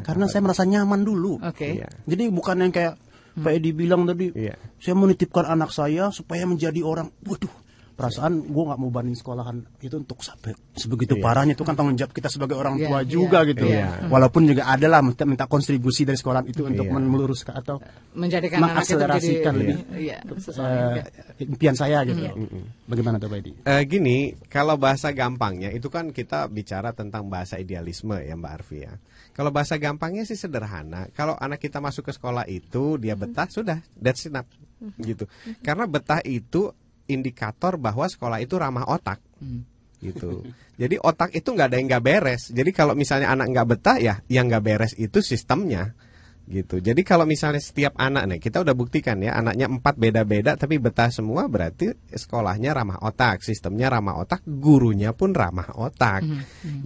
karena saya merasa nyaman dulu. Oke. Iya. Jadi bukan yang kayak Pak Edi bilang tadi, Iya. saya menitipkan anak saya supaya menjadi orang. Waduh, perasaan gue nggak mau banding sekolahan itu untuk sampai sebegitu parahnya itu kan tanggung jawab kita sebagai orang Iya, tua iya, juga gitu. iya. Walaupun juga ada lah minta, minta kontribusi dari sekolahan itu untuk Iya. meluruskan atau menjadikan anak itu jadi mengakselerasikan lebih iya, sesuatu yang eh, impian saya gitu. Iya. Bagaimana tuh Pak Edi? Eh, gini, kalau bahasa gampangnya itu kan kita bicara tentang bahasa idealisme ya Mbak Arfi ya. Kalau bahasa gampangnya sih sederhana. Kalau anak kita masuk ke sekolah itu dia betah sudah, that's enough gitu. Karena betah itu indikator bahwa sekolah itu ramah otak gitu. Jadi otak itu nggak ada yang nggak beres. Jadi kalau misalnya anak nggak betah ya, yang nggak beres itu sistemnya gitu. Jadi kalau misalnya setiap anak nih kita udah buktikan ya anaknya empat beda-beda tapi betah semua berarti sekolahnya ramah otak, sistemnya ramah otak, gurunya pun ramah otak.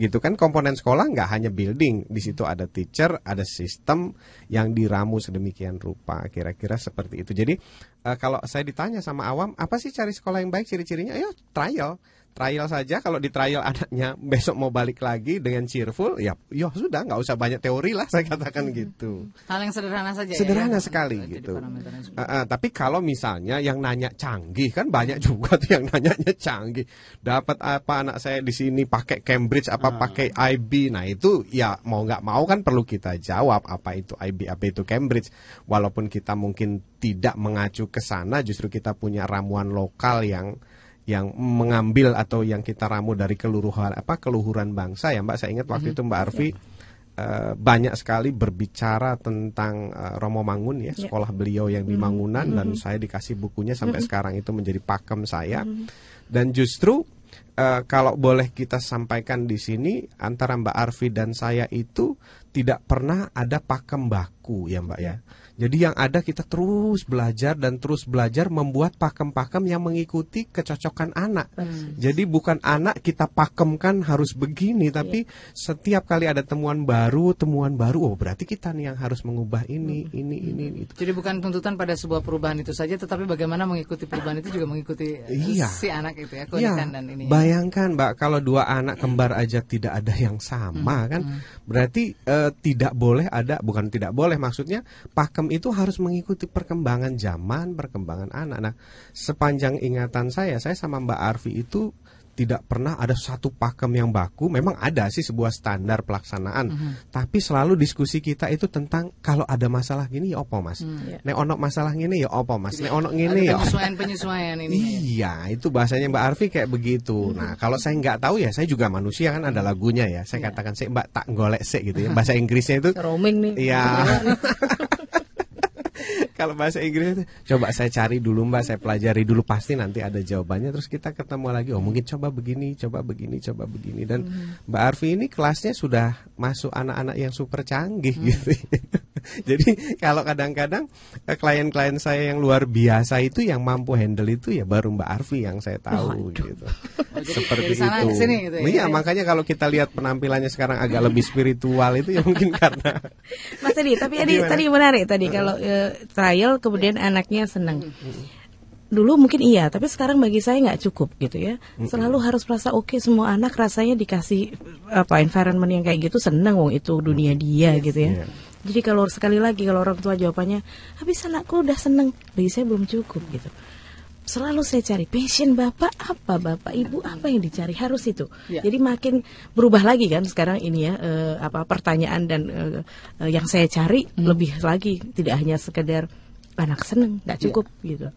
Gitu kan komponen sekolah nggak hanya building, di situ ada teacher, ada sistem yang diramu sedemikian rupa. Kira-kira seperti itu. Jadi eh, kalau saya ditanya sama awam, apa sih cari sekolah yang baik ciri-cirinya? Ayo trial trial saja. Kalau di trial anaknya besok mau balik lagi dengan cheerful ya ya sudah nggak usah banyak teori lah saya katakan gitu. Hal yang sederhana saja sederhana ya, sekali Jadi gitu. Uh, uh, tapi kalau misalnya yang nanya canggih kan banyak juga tuh yang nanyanya canggih. Dapat apa anak saya di sini pakai Cambridge apa pakai IB nah itu ya mau nggak mau kan perlu kita jawab apa itu IB apa itu Cambridge. Walaupun kita mungkin tidak mengacu ke sana justru kita punya ramuan lokal yang yang mengambil atau yang kita ramu dari keluruhan apa keluhuran bangsa ya Mbak. Saya ingat waktu itu Mbak Arfi eh, banyak sekali berbicara tentang eh, Romo Mangun ya Ya. sekolah beliau yang di Mangunan dan saya dikasih bukunya sampai sekarang itu menjadi pakem saya. Dan justru eh, kalau boleh kita sampaikan di sini antara Mbak Arfi dan saya itu tidak pernah ada pakem baku ya Mbak ya. Jadi yang ada kita terus belajar dan terus belajar membuat pakem-pakem yang mengikuti kecocokan anak. Jadi bukan anak kita pakemkan harus begini, tapi setiap kali ada temuan baru, temuan baru, oh berarti kita nih yang harus mengubah ini, ini, ini, itu. Jadi bukan tuntutan pada sebuah perubahan itu saja, tetapi bagaimana mengikuti perubahan itu juga mengikuti eh, Iya. si anak itu ya, Ya, keunikan dan ini. bayangkan Mbak kalau dua anak kembar aja tidak ada yang sama kan, berarti eh, eh, tidak boleh ada bukan tidak boleh maksudnya pakem itu harus mengikuti perkembangan zaman, perkembangan anak. Nah, sepanjang ingatan saya, saya sama Mbak Arfi itu tidak pernah ada satu pakem yang baku. Memang ada sih sebuah standar pelaksanaan, Mhm. tapi selalu diskusi kita itu tentang kalau ada masalah gini ya opo mas, Hmm, nek ono masalah gini ya opo mas, nek ono Ada gini ya opo. penyesuaian-penyesuaian ini. ya. Iya, itu bahasanya Mbak Arfi kayak begitu. Nah, kalau saya nggak tahu ya, saya juga manusia kan ada lagunya ya. Saya katakan sih Mbak tak golek sih gitu ya. Bahasa Inggrisnya itu Roaming nih. Iya. Kalau bahasa Inggris itu coba saya cari dulu Mbak, saya pelajari dulu pasti nanti ada jawabannya terus kita ketemu lagi. Oh, mungkin coba begini, coba begini, coba begini dan Mbak Arfi ini kelasnya sudah masuk anak-anak yang super canggih gitu. Jadi kalau kadang-kadang eh, klien-klien saya yang luar biasa itu yang mampu handle itu ya baru Mbak Arfi yang saya tahu gitu. Seperti itu. sini gitu ya. Iya, makanya kalau kita lihat penampilannya sekarang agak lebih spiritual itu ya mungkin karena Mas Edi, tapi tadi Gimana? tadi menarik tadi kalau eh, trial kemudian anaknya senang. Dulu mungkin iya, tapi sekarang bagi saya nggak cukup gitu ya. Selalu harus merasa oke semua anak rasanya dikasih apa environment yang kayak gitu seneng wong itu dunia dia gitu ya. Iya. Jadi kalau sekali lagi kalau orang tua jawabannya, habis anakku udah seneng, bagi saya belum cukup gitu. Selalu saya cari passion bapak apa bapak ibu apa yang dicari harus itu. Ya. Jadi makin berubah lagi kan sekarang ini ya eh, apa pertanyaan dan eh, eh, yang saya cari lebih lagi tidak hanya sekedar anak seneng nggak cukup gitu.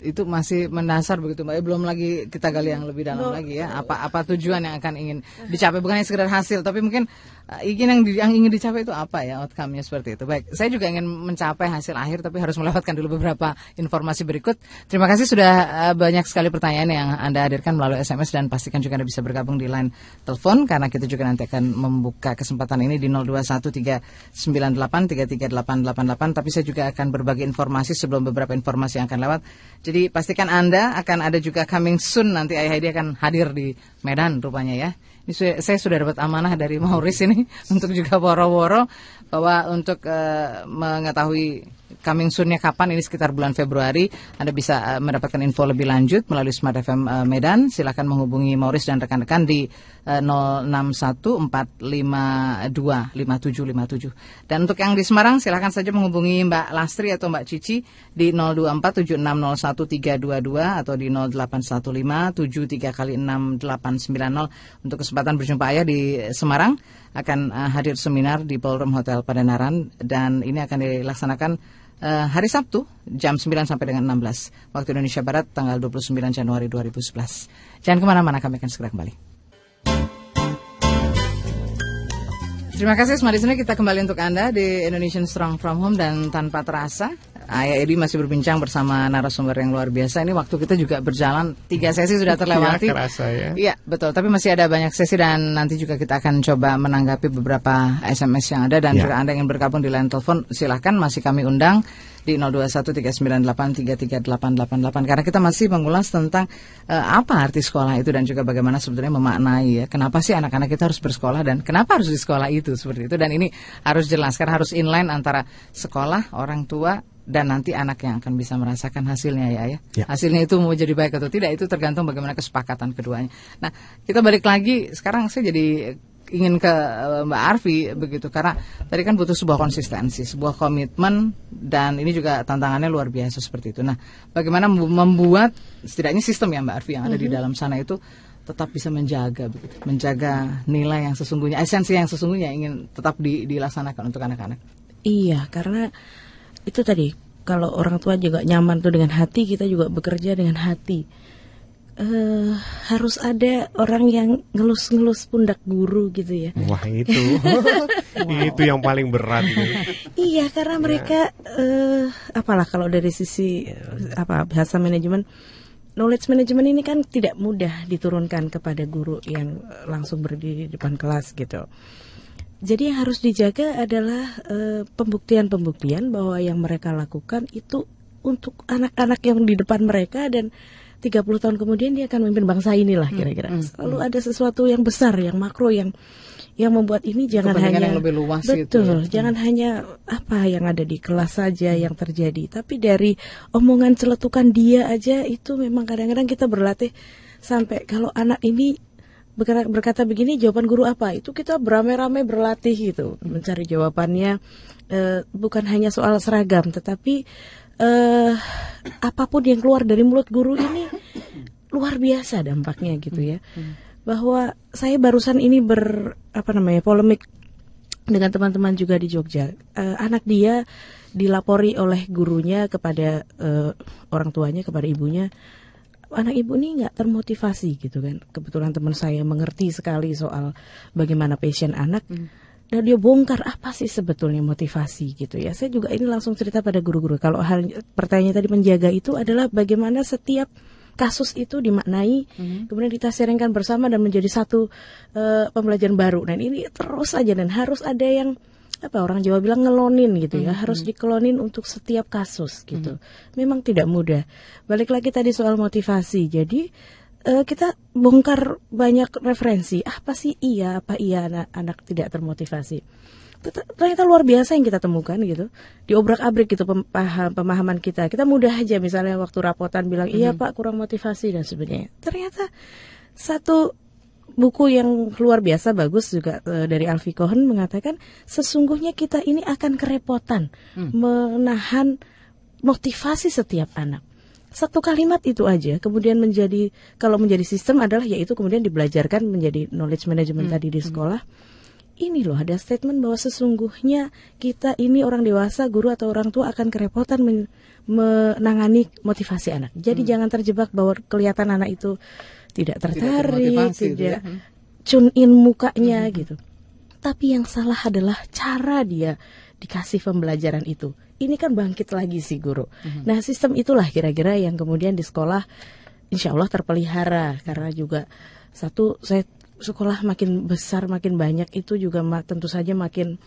Itu masih mendasar begitu mbak. Eh, Belum lagi kita gali yang lebih dalam lagi ya. Apa apa tujuan yang akan ingin dicapai bukan hanya sekedar hasil, tapi mungkin uh, ingin yang, di- yang ingin dicapai itu apa ya outcome-nya seperti itu. Baik, saya juga ingin mencapai hasil akhir, tapi harus melewatkan dulu beberapa informasi berikut. Terima kasih sudah uh, banyak sekali pertanyaan yang anda hadirkan melalui SMS dan pastikan juga anda bisa bergabung di line telepon karena kita juga nanti akan membuka kesempatan ini di 021398338888. Tapi saya juga akan berbagi informasi sebelum beberapa informasi yang akan lewat. Jadi pastikan Anda akan ada juga coming soon nanti Ayah Hedi akan hadir di Medan rupanya ya. Ini saya sudah dapat amanah dari Maurice ini untuk juga woro-woro bahwa untuk eh, mengetahui coming soon-nya kapan ini sekitar bulan Februari Anda bisa eh, mendapatkan info lebih lanjut melalui Smart FM eh, Medan. Silakan menghubungi Maurice dan rekan-rekan di eh, 0614525757. Dan untuk yang di Semarang silakan saja menghubungi Mbak Lastri atau Mbak Cici di 0247601322 atau di 081573 kali 6890 untuk kesempatan berjumpa ayah di Semarang akan eh, hadir seminar di Ballroom Hotel Padanaran dan ini akan dilaksanakan eh, hari Sabtu jam 9 sampai dengan 16 waktu Indonesia Barat tanggal 29 Januari 2011. Jangan ke mana-mana kami akan segera kembali. Terima kasih Smart Listener. Kita kembali untuk Anda di Indonesian Strong From Home dan tanpa terasa Ayah Edi masih berbincang bersama narasumber yang luar biasa. Ini waktu kita juga berjalan tiga sesi sudah terlewati. Iya, kerasa ya. Iya betul. Tapi masih ada banyak sesi dan nanti juga kita akan coba menanggapi beberapa SMS yang ada dan Ya. juga Anda yang bergabung di line telepon silahkan masih kami undang di 021398338888 karena kita masih mengulas tentang eh, apa arti sekolah itu dan juga bagaimana sebetulnya memaknai ya kenapa sih anak-anak kita harus bersekolah dan kenapa harus di sekolah itu seperti itu dan ini harus jelas karena harus inline antara sekolah orang tua dan nanti anak yang akan bisa merasakan hasilnya ya ya. Ya. Hasilnya itu mau jadi baik atau tidak itu tergantung bagaimana kesepakatan keduanya. Nah, kita balik lagi sekarang saya jadi ingin ke eh, Mbak Arfi begitu karena tadi kan butuh sebuah konsistensi, sebuah komitmen dan ini juga tantangannya luar biasa seperti itu. Nah, bagaimana membu- membuat setidaknya sistem ya Mbak Arfi yang ada di dalam sana itu tetap bisa menjaga begitu, menjaga nilai yang sesungguhnya, esensi yang sesungguhnya ingin tetap di- dilaksanakan untuk anak-anak. Iya, karena itu tadi kalau orang tua juga nyaman tuh dengan hati, kita juga bekerja dengan hati. Eh harus ada orang yang ngelus-ngelus pundak guru gitu ya. Wah itu, itu yang paling berat. nih. Iya, karena mereka eh apalah kalau dari sisi apa bahasa manajemen knowledge management ini kan tidak mudah diturunkan kepada guru yang langsung berdiri di depan kelas gitu. Jadi yang harus dijaga adalah eh, pembuktian-pembuktian bahwa yang mereka lakukan itu untuk anak-anak yang di depan mereka dan 30 tahun kemudian dia akan memimpin bangsa inilah kira-kira. Selalu ada sesuatu yang besar, yang makro yang yang membuat ini jangan hanya yang lebih luas gitu betul, ya. jangan hanya apa yang ada di kelas saja yang terjadi, tapi dari omongan celetukan dia aja itu memang kadang-kadang kita berlatih sampai kalau anak ini berkata, begini jawaban guru apa? Itu kita beramai-ramai berlatih gitu mencari jawabannya. Eh, bukan hanya soal seragam tetapi eh, apa pun yang keluar dari mulut guru ini luar biasa dampaknya gitu ya. Bahwa saya barusan ini ber apa namanya polemik dengan teman-teman juga di Jogja. Eh, anak dia dilapori oleh gurunya kepada orang tuanya kepada ibunya anak ibu ini nggak termotivasi gitu kan. Kebetulan teman saya mengerti sekali soal bagaimana passion anak. Dan dia bongkar apa sih sebetulnya motivasi? gitu ya. Saya juga ini langsung cerita pada guru-guru. Kalau hal pertanyaan tadi menjaga itu adalah bagaimana setiap kasus itu dimaknai kemudian ditafsirkan bersama dan menjadi satu eh, pembelajaran baru. Dan ini terus aja dan harus ada yang apa orang Jawa bilang ngelonin gitu ya harus dikelonin untuk setiap kasus gitu. Memang tidak mudah. Balik lagi tadi soal motivasi jadi eh, kita bongkar banyak referensi. Apa sih iya apa iya anak, anak tidak termotivasi? Ternyata luar biasa yang kita temukan gitu diobrak abrik gitu pem- paham- pemahaman kita. Kita mudah aja misalnya waktu rapotan bilang iya pak kurang motivasi dan sebagainya. Ternyata satu buku yang luar biasa bagus juga eh, dari Alfie Cohen mengatakan sesungguhnya kita ini akan kerepotan menahan motivasi setiap anak. Satu kalimat itu aja kemudian menjadi kalau menjadi sistem adalah yaitu kemudian dibelajarkan menjadi knowledge management tadi di sekolah. Ini loh ada statement bahwa sesungguhnya kita ini orang dewasa, guru atau orang tua akan kerepotan men- menangani motivasi anak. Jadi jangan terjebak bahwa kelihatan anak itu tidak tertarik, gitu tidak ya. tune in mukanya gitu. Tapi yang salah adalah cara dia dikasih pembelajaran itu. Ini kan bangkit lagi si guru. Nah sistem itulah kira-kira yang kemudian di sekolah insya Allah terpelihara karena juga satu saya sekolah makin besar makin banyak itu juga tentu saja makin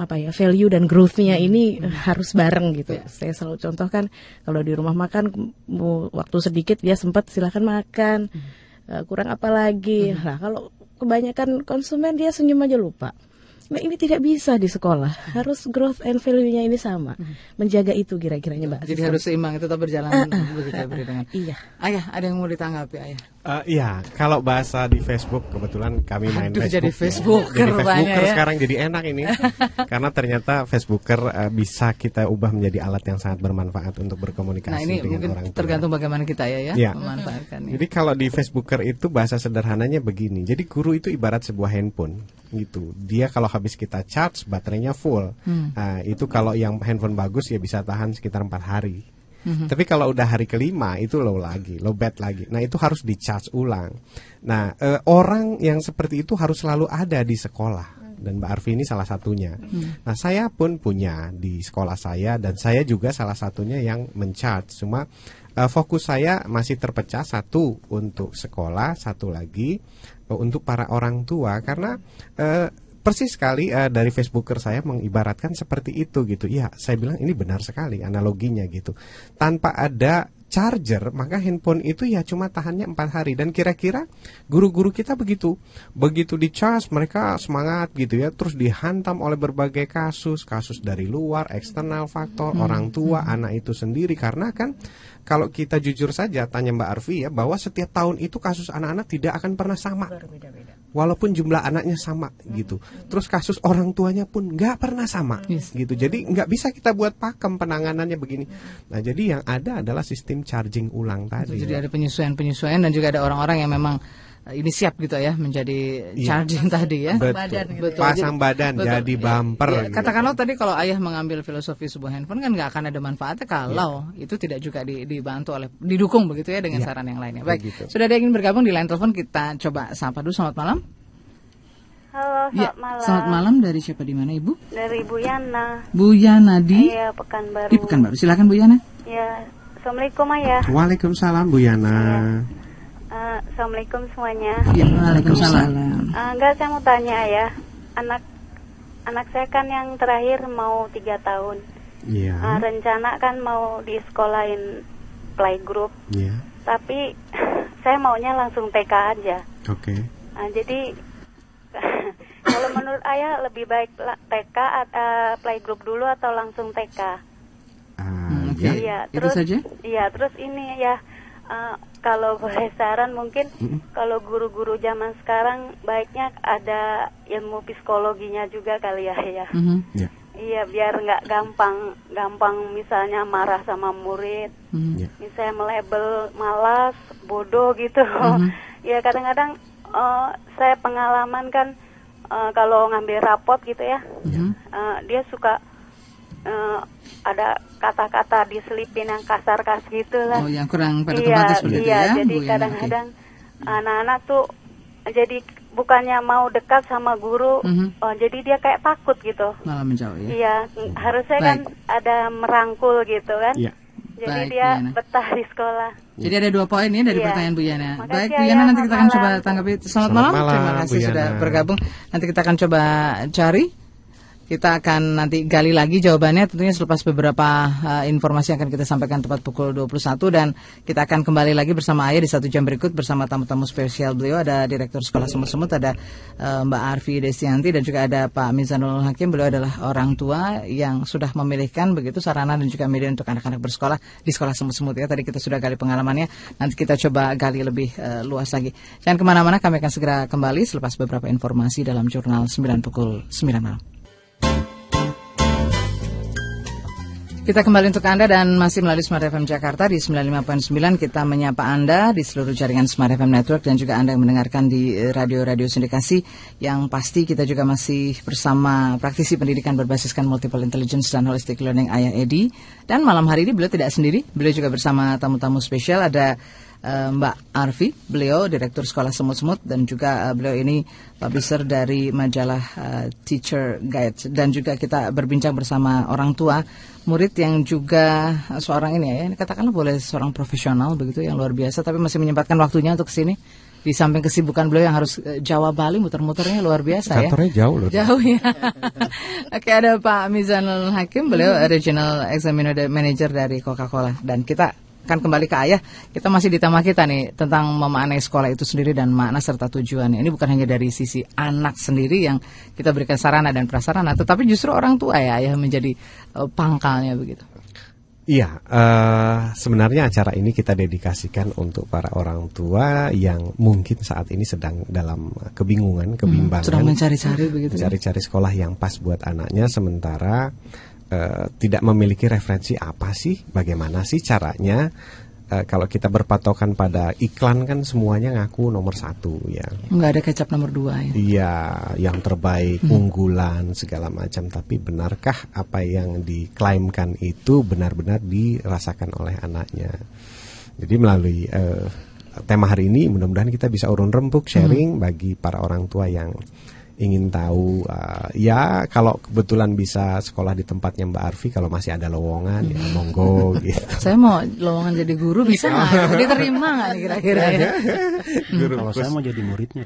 apa ya value dan growth-nya ini harus bareng gitu. Saya selalu contohkan kalau di rumah makan waktu sedikit dia sempat silahkan makan Eh, kurang apa lagi. Nah kalau kebanyakan konsumen dia senyum aja lupa. Nah ini tidak bisa di sekolah. Harus growth and value-nya ini sama. Menjaga itu kira-kiranya mbak. Jadi Sistem. harus seimbang tetap berjalan begitu ya, dengan. Iya. Ayah, ada yang mau ditanggapi ayah? Eh, iya, kalau bahasa di Facebook kebetulan kami main Aduh, Facebook. jadi ya. Facebooker Jadi Facebooker ya. sekarang jadi enak ini. Karena ternyata Facebooker eh, bisa kita ubah menjadi alat yang sangat bermanfaat untuk berkomunikasi Nah ini dengan mungkin orang tua. tergantung bagaimana kita ya ya Iya. memanfaatkannya. Jadi kalau di Facebooker itu bahasa sederhananya begini. Jadi guru itu ibarat sebuah handphone gitu. Dia kalau habis kita charge baterainya full. Hmm. Nah, itu kalau yang handphone bagus ya bisa tahan sekitar empat hari. Hmm. Tapi kalau udah hari kelima itu low lagi, low bad lagi. Nah itu harus di charge ulang. Nah eh, orang yang seperti itu harus selalu ada di sekolah dan Mbak Arfi ini salah satunya. Nah saya pun punya di sekolah saya dan saya juga salah satunya yang mencharge. Cuma eh, fokus saya masih terpecah satu untuk sekolah, satu lagi eh, untuk para orang tua karena eh, persis sekali eh, dari Facebooker saya mengibaratkan seperti itu gitu. Iya, saya bilang ini benar sekali analoginya gitu. Tanpa ada charger, maka handphone itu ya cuma tahannya empat hari. Dan kira-kira guru-guru kita begitu, begitu di charge mereka semangat gitu ya, terus dihantam oleh berbagai kasus, kasus dari luar, eksternal faktor, orang tua, anak itu sendiri. Karena kan kalau kita jujur saja tanya Mbak Arfi ya bahwa setiap tahun itu kasus anak-anak tidak akan pernah sama walaupun jumlah anaknya sama gitu. Terus kasus orang tuanya pun nggak pernah sama gitu. Jadi nggak bisa kita buat pakem penanganannya begini. Nah jadi yang ada adalah sistem charging ulang tadi. Jadi ada penyesuaian-penyesuaian dan juga ada orang-orang yang memang ini siap gitu ya menjadi Iya. charging tadi ya. Betul. badan gitu Betul. Pasang Jadi- badan betul. jadi Ya, bumper. ya, gitu. katakanlah tadi kalau ayah mengambil filosofi sebuah handphone kan nggak akan ada manfaatnya kalau Iya. itu tidak juga di- dibantu oleh didukung begitu ya dengan saran yang lainnya. Baik, Begitu. sudah ada yang ingin bergabung di line telepon kita coba sapa dulu. Selamat malam. Halo, Ya, selamat malam. selamat malam dari siapa di mana ibu? Dari Bu Yana. Bu Yana di Iya, Pekanbaru. di Pekanbaru. Silakan Bu Yana. Ya, Assalamualaikum Ayah. Waalaikumsalam Bu Yana. Eh, Assalamualaikum semuanya. Ya, Waalaikumsalam. Eh, enggak, saya mau tanya Ayah. Anak anak saya kan yang terakhir mau tiga tahun. Iya. Eh, rencana kan mau di sekolahin playgroup, Iya. tapi saya maunya langsung TK aja. Oke. Nah, jadi kalau menurut Ayah lebih baik TK at- eh, playgroup dulu atau langsung TK? Ah, Hmm, oke. ya. Iya, Itu terus saja? Iya, terus ini ya eh, kalau boleh saran mungkin kalau guru-guru zaman sekarang baiknya ada ilmu psikologinya juga kali ya ya. Mhm. Ya. Iya biar nggak gampang gampang misalnya marah sama murid, Mhm. Ya. misalnya melebel malas, bodoh gitu. Ya kadang-kadang eh, saya pengalaman kan eh, kalau ngambil rapot gitu ya, Mhm. eh, dia suka eh, ada kata-kata diselipin yang kasar-kas gitu lah. Oh, yang kurang pada iya, tempatnya seperti itu iya, ya, jadi Bu Yana, kadang-kadang anak-anak tuh jadi bukannya mau dekat sama guru, Mhm. oh, jadi dia kayak takut gitu. Malah menjauh ya. Iya, harusnya kan ada merangkul gitu kan. Iya. Jadi Baik, dia Yana. betah di sekolah. Jadi ada dua poin ya dari Iya. pertanyaan Bu Yana. Makasih, Baik Bu Ayah. Yana nanti kita akan Selamat coba malam. tanggapi. Selamat, Selamat malam. malam, Terima Bu kasih sudah Yana. bergabung. Nanti kita akan coba cari. Kita akan nanti gali lagi jawabannya tentunya selepas beberapa uh, informasi yang akan kita sampaikan tepat pukul 21 dan kita akan kembali lagi bersama Ayah di satu jam berikut bersama tamu-tamu spesial beliau ada Direktur Sekolah Semut-Semut ada uh, Mbak Arfi Destianti dan juga ada Pak Mizanul Hakim. Beliau adalah orang tua yang sudah memilihkan begitu sarana dan juga media untuk anak-anak bersekolah di sekolah Semut-Semut. Ya tadi kita sudah gali pengalamannya nanti kita coba gali lebih uh, luas lagi. Jangan ke mana-mana kami akan segera kembali selepas beberapa informasi dalam jurnal 9 pukul 9 malam Kita kembali untuk Anda dan masih melalui Smart FM Jakarta di 95.9 kita menyapa Anda di seluruh jaringan Smart FM Network dan juga Anda yang mendengarkan di eh, radio-radio sindikasi. Yang pasti kita juga masih bersama praktisi pendidikan berbasiskan multiple intelligence dan holistic learning Ayah Edi dan malam hari ini beliau tidak sendiri. Beliau juga bersama tamu-tamu spesial. Ada eh, Mbak Arfi, beliau Direktur Sekolah Semut-Semut dan juga eh, beliau ini publisher dari majalah eh, Teacher Guide dan juga kita berbincang bersama orang tua murid yang juga seorang ini ya, ini katakanlah boleh seorang profesional begitu yang luar biasa tapi masih menyempatkan waktunya untuk ke sini di samping kesibukan beliau yang harus Jawa Bali muter-muternya luar biasa ya. Kantornya jauh loh. Jauh ya. Oke ada Pak Mizanul Hakim, beliau Regional Examiner Manager dari Coca-Cola dan kita akan kembali ke ayah. Kita masih di tema kita nih tentang memaknai sekolah itu sendiri dan makna serta tujuannya. Ini bukan hanya dari sisi anak sendiri yang kita berikan sarana dan prasarana, tetapi justru orang tua ya ayah menjadi eh, pangkalnya begitu. Iya, eh, sebenarnya acara ini kita dedikasikan untuk para orang tua yang mungkin saat ini sedang dalam kebingungan, kebimbangan, Sedang mencari-cari begitu. ya? mencari-cari sekolah yang pas buat anaknya, sementara eh, tidak memiliki referensi apa sih, bagaimana sih caranya. Eh, kalau kita berpatokan pada iklan kan semuanya ngaku nomor satu ya. Nggak ada kecap nomor dua ya. Iya, yang terbaik, unggulan segala macam. Tapi benarkah apa yang diklaimkan itu benar-benar dirasakan oleh anaknya? Jadi melalui eh, tema hari ini, mudah-mudahan kita bisa urun rembuk sharing bagi para orang tua yang ingin tahu. eh, ya, kalau kebetulan bisa sekolah di tempatnya Mbak Arfi, kalau masih ada lowongan, ya monggo gitu. Saya mau lowongan jadi guru bisa nggak? Diterima nggak nih kira-kira ya? Guru Kalau saya mau jadi muridnya.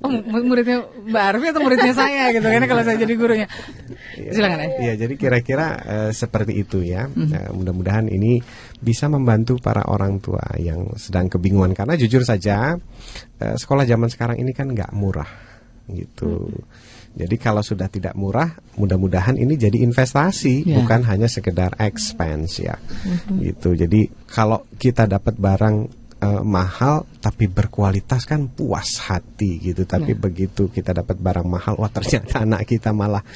Oh, mu- muridnya Mbak Arfi atau muridnya saya gitu kan kalau saya jadi gurunya. Silakan ya. Iya, jadi kira-kira eh, seperti itu ya. Eh, mudah-mudahan ini bisa membantu para orang tua yang sedang kebingungan karena jujur saja eh, sekolah zaman sekarang ini kan nggak murah gitu. Jadi kalau sudah tidak murah, mudah-mudahan ini jadi investasi, Ya. bukan hanya sekedar expense ya. Gitu. Jadi kalau kita dapat barang eh, mahal tapi berkualitas kan puas hati gitu. Tapi begitu kita dapat barang mahal, wah ternyata anak kita malah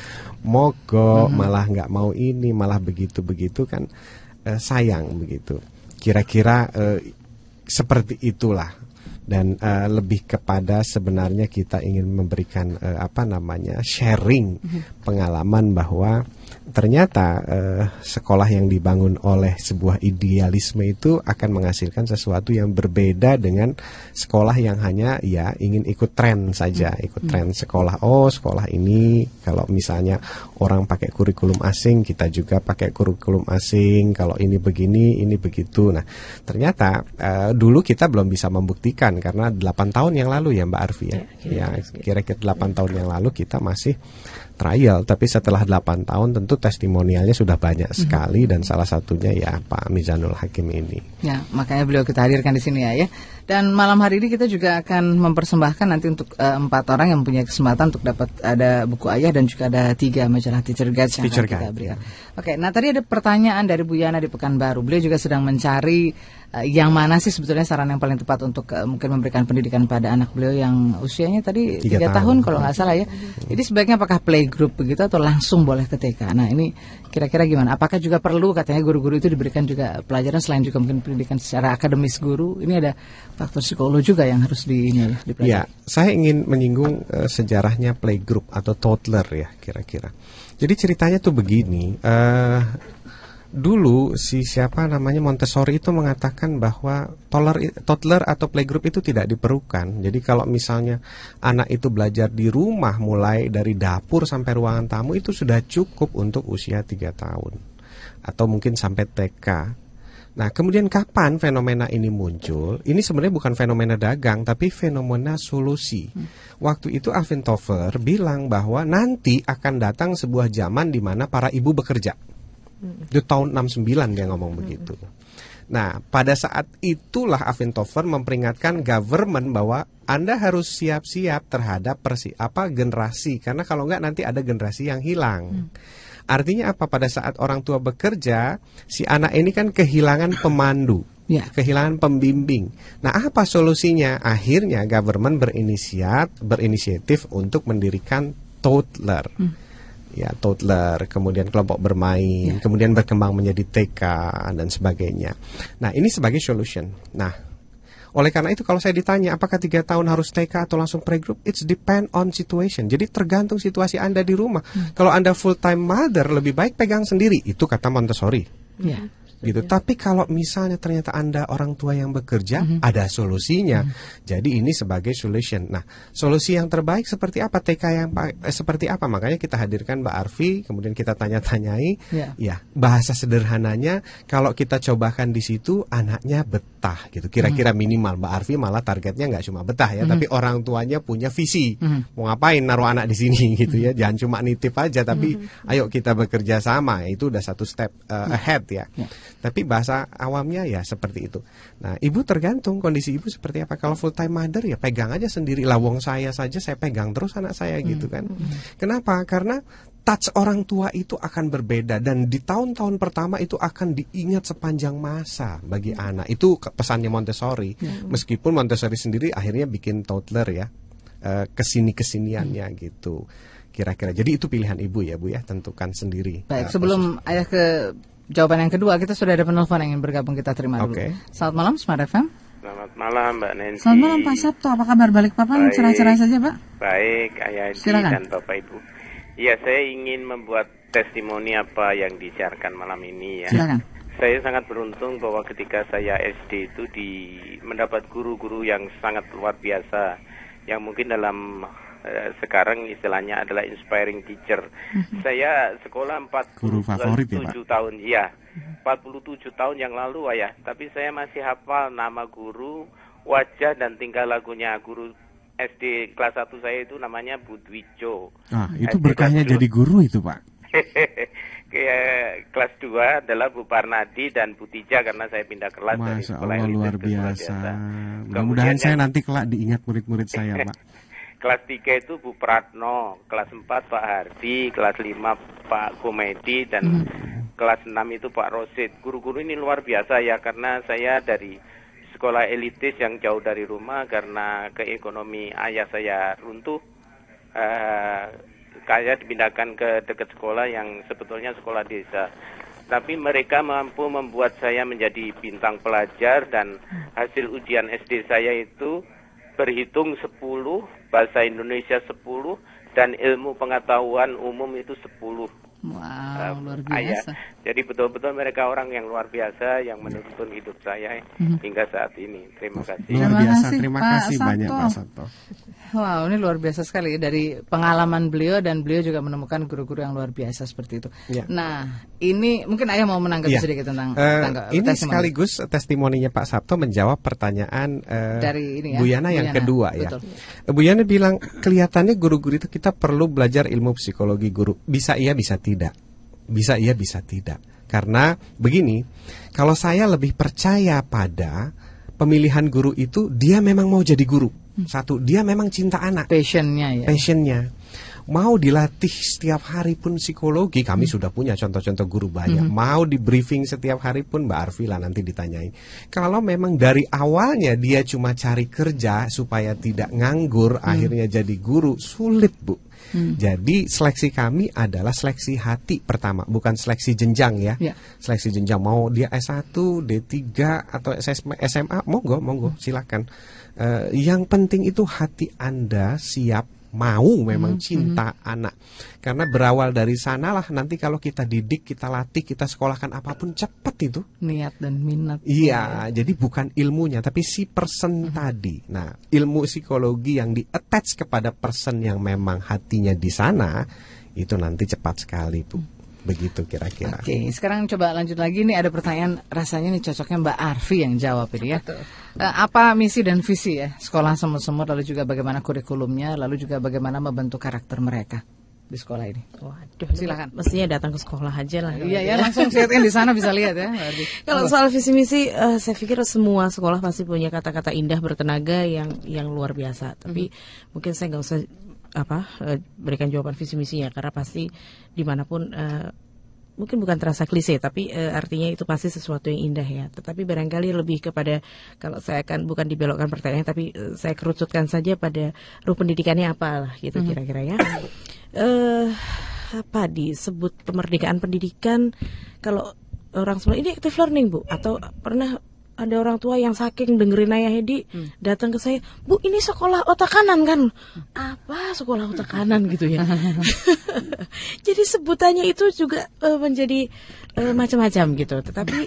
mogok, malah nggak mau ini, malah begitu-begitu kan eh, sayang begitu. Kira-kira eh, seperti itulah dan eh, lebih kepada sebenarnya kita ingin memberikan eh, apa namanya sharing pengalaman bahwa ternyata eh, sekolah yang dibangun oleh sebuah idealisme itu akan menghasilkan sesuatu yang berbeda dengan sekolah yang hanya ya ingin ikut tren saja ikut tren sekolah oh sekolah ini kalau misalnya orang pakai kurikulum asing kita juga pakai kurikulum asing kalau ini begini ini begitu. Nah ternyata eh, dulu kita belum bisa membuktikan karena 8 tahun yang lalu ya Mbak Arfi ya. Ya kira-kira 8 tahun yang lalu kita masih trial, tapi setelah 8 tahun tentu testimonialnya sudah banyak sekali dan salah satunya ya Pak Mizanul Hakim ini. Ya, makanya beliau kita hadirkan di sini ya, ya. Dan malam hari ini kita juga akan mempersembahkan nanti untuk eh, empat orang yang punya kesempatan untuk dapat ada buku ayah dan juga ada tiga majalah Teacher Guides yang Teacher akan kita Guide, berikan. Oke, nah tadi ada pertanyaan dari Bu Yana di Pekanbaru. Beliau juga sedang mencari eh, yang mana sih sebetulnya saran yang paling tepat untuk eh, mungkin memberikan pendidikan pada anak beliau yang usianya tadi Tiga tiga tahun. tahun, kalau nggak salah ya. Jadi sebaiknya apakah playgroup begitu atau langsung boleh ke TK? Nah ini kira-kira gimana? Apakah juga perlu katanya guru-guru itu diberikan juga pelajaran selain juga mungkin pendidikan secara akademis guru? Ini ada faktor psikologi juga yang harus di ini ya, dipelajari. Ya, saya ingin menyinggung eh, sejarahnya playgroup atau toddler ya kira-kira. Jadi ceritanya tuh begini. eh dulu si siapa namanya Montessori itu mengatakan bahwa toddler, toddler atau playgroup itu tidak diperlukan. Jadi kalau misalnya anak itu belajar di rumah mulai dari dapur sampai ruangan tamu itu sudah cukup untuk usia 3 tahun atau mungkin sampai TK. Nah, kemudian kapan fenomena ini muncul? Ini sebenarnya bukan fenomena dagang, tapi fenomena solusi. Waktu itu Alvin Toffler bilang bahwa nanti akan datang sebuah zaman di mana para ibu bekerja. Itu tahun 69 dia ngomong begitu. Nah, pada saat itulah Alvin Toffler memperingatkan government bahwa Anda harus siap-siap terhadap persi apa generasi karena kalau enggak nanti ada generasi yang hilang. Artinya apa pada saat orang tua bekerja, si anak ini kan kehilangan pemandu, Ya. kehilangan pembimbing. Nah, apa solusinya? Akhirnya government berinisiat berinisiatif untuk mendirikan toddler. Ya, toddler, kemudian kelompok bermain, kemudian berkembang menjadi TK dan sebagainya. Nah, ini sebagai solution. Nah, oleh karena itu kalau saya ditanya apakah tiga tahun harus TK atau langsung playgroup, it's depend on situation. Jadi tergantung situasi Anda di rumah. Kalau Anda full time mother lebih baik pegang sendiri. Itu kata Montessori. Ya. Gitu. Tapi kalau misalnya ternyata Anda orang tua yang bekerja, ada solusinya. Jadi ini sebagai solution. Nah, solusi yang terbaik seperti apa TK yang eh, seperti apa? Makanya kita hadirkan Mbak Arfi, kemudian kita tanya-tanyai. Ya. Ya, bahasa sederhananya kalau kita cobakan di situ anaknya betah gitu. Kira-kira minimal Mbak Arfi malah targetnya nggak cuma betah ya, tapi orang tuanya punya visi. Mau ngapain naruh anak di sini gitu ya. Jangan cuma nitip aja tapi ayo kita bekerja sama. Itu udah satu step uh, ahead ya. Tapi bahasa awamnya ya seperti itu. Nah, ibu tergantung kondisi ibu seperti apa. Kalau full time mother ya pegang aja sendiri. Lawong saya saja saya pegang terus anak saya gitu kan. Kenapa? Karena touch orang tua itu akan berbeda dan di tahun-tahun pertama itu akan diingat sepanjang masa bagi anak. Itu pesannya Montessori. Meskipun Montessori sendiri akhirnya bikin toddler ya. eh, ke sini kesiniannya gitu. Kira-kira. Jadi itu pilihan ibu ya, Bu ya, tentukan sendiri. Baik, Eh, sebelum ayah ke jawaban yang kedua, kita sudah ada penelpon yang ingin bergabung kita terima dulu. Oke. Selamat malam, Smart FM. Selamat malam Mbak Nancy. Selamat malam Pak Sabto, apa kabar balik papan? Baik. Cerah-cerah saja Pak. Baik, Ayah Edi Silakan. dan Bapak Ibu. Iya, saya ingin membuat testimoni apa yang disiarkan malam ini ya. Silakan. Saya sangat beruntung bahwa ketika saya SD itu di mendapat guru-guru yang sangat luar biasa yang mungkin dalam eh, sekarang istilahnya adalah inspiring teacher. Saya sekolah 47 Guru favorit ya, Pak? tahun, iya. 47 tahun yang lalu ayah, tapi saya masih hafal nama guru, wajah dan tingkah lagunya guru SD kelas 1 saya itu namanya Budwijo. Ah, itu SD berkahnya jadi guru itu, Pak. Kayak kelas 2 adalah Bu Parnadi dan Bu Tija karena saya pindah kelas dari Masya sekolah Allah luar biasa. biasa. Mudah-mudahan saya nanti kelak diingat murid-murid saya, Pak. Kelas 3 itu Bu Pratno, kelas 4 Pak Hardi, kelas 5 Pak Komedi dan kelas 6 itu Pak Rosid. Guru-guru ini luar biasa ya karena saya dari sekolah elitis yang jauh dari rumah karena ke ekonomi ayah saya runtuh. eh saya dipindahkan ke dekat sekolah yang sebetulnya sekolah desa. Tapi mereka mampu membuat saya menjadi bintang pelajar dan hasil ujian SD saya itu berhitung 10, bahasa Indonesia 10 dan ilmu pengetahuan umum itu 10. Wow, Eh, luar ayah. biasa. Jadi betul-betul mereka orang yang luar biasa yang menuntun hidup saya hingga saat ini. Terima kasih. Luar Terima biasa. kasih, Terima Pak kasih banyak Sabto. Pak Sabto. Wow, ini luar biasa sekali dari pengalaman beliau dan beliau juga menemukan guru-guru yang luar biasa seperti itu. Ya. Nah, ini mungkin ayah mau menanggapi Iya. sedikit tentang, Eh, tentang ini testimoni. sekaligus testimoninya Pak Sabto menjawab pertanyaan eh, Dari ini ya, Bu Yana yang Bu Yana, kedua ya. betul. Eh, Bu Yana bilang kelihatannya guru-guru itu kita perlu belajar ilmu psikologi guru. Bisa iya, bisa tidak. Bisa iya, bisa tidak. Karena begini, kalau saya lebih percaya pada pemilihan guru itu dia memang mau jadi guru. Hmm. Satu, dia memang cinta anak passionnya ya. passionnya mau dilatih setiap hari pun psikologi kami sudah punya contoh-contoh guru banyak. Mau di briefing setiap hari pun Mbak Arvila nanti ditanyain. Kalau memang dari awalnya dia cuma cari kerja supaya tidak nganggur akhirnya jadi guru sulit Bu. Jadi seleksi kami adalah seleksi hati pertama bukan seleksi jenjang ya. Ya. seleksi jenjang mau dia S1, D3 atau SMA, monggo monggo silakan. Eh, yang penting itu hati Anda siap mau memang cinta anak. Karena berawal dari sanalah nanti kalau kita didik, kita latih, kita sekolahkan apa pun cepat itu. Niat dan minat. Iya, jadi bukan ilmunya tapi si person tadi. Nah, ilmu psikologi yang di-attach kepada person yang memang hatinya di sana itu nanti cepat sekali, Bu. Begitu kira-kira. Oke, sekarang coba lanjut lagi nih ada pertanyaan rasanya nih cocoknya Mbak Arfi yang jawab ini ya. Eh, apa misi dan visi ya sekolah semut-semut lalu juga bagaimana kurikulumnya lalu juga bagaimana membentuk karakter mereka di sekolah ini. Waduh, Silakan. Mestinya datang ke sekolah aja lah. Iya ya langsung lihatkan di sana bisa lihat ya. Kalau soal visi misi, eh, saya pikir semua sekolah pasti punya kata-kata indah bertenaga yang yang luar biasa. Tapi mungkin saya nggak usah apa eh, berikan jawaban visi misinya karena pasti di mana pun eh, mungkin bukan terasa klise tapi eh, artinya itu pasti sesuatu yang indah ya. Tetapi barangkali lebih kepada kalau saya akan bukan dibelokkan pertanyaan tapi eh, saya kerucutkan saja pada ruh pendidikannya apa lah gitu kira-kira ya. Eh apa disebut kemerdekaan pendidikan kalau orang semua ini active learning bu atau pernah ada orang tua yang saking dengerin ayah Hedi datang ke saya bu ini sekolah otak kanan kan? Apa sekolah otak kanan? gitu ya. Jadi sebutannya itu juga eh, menjadi eh, macam-macam gitu. Tetapi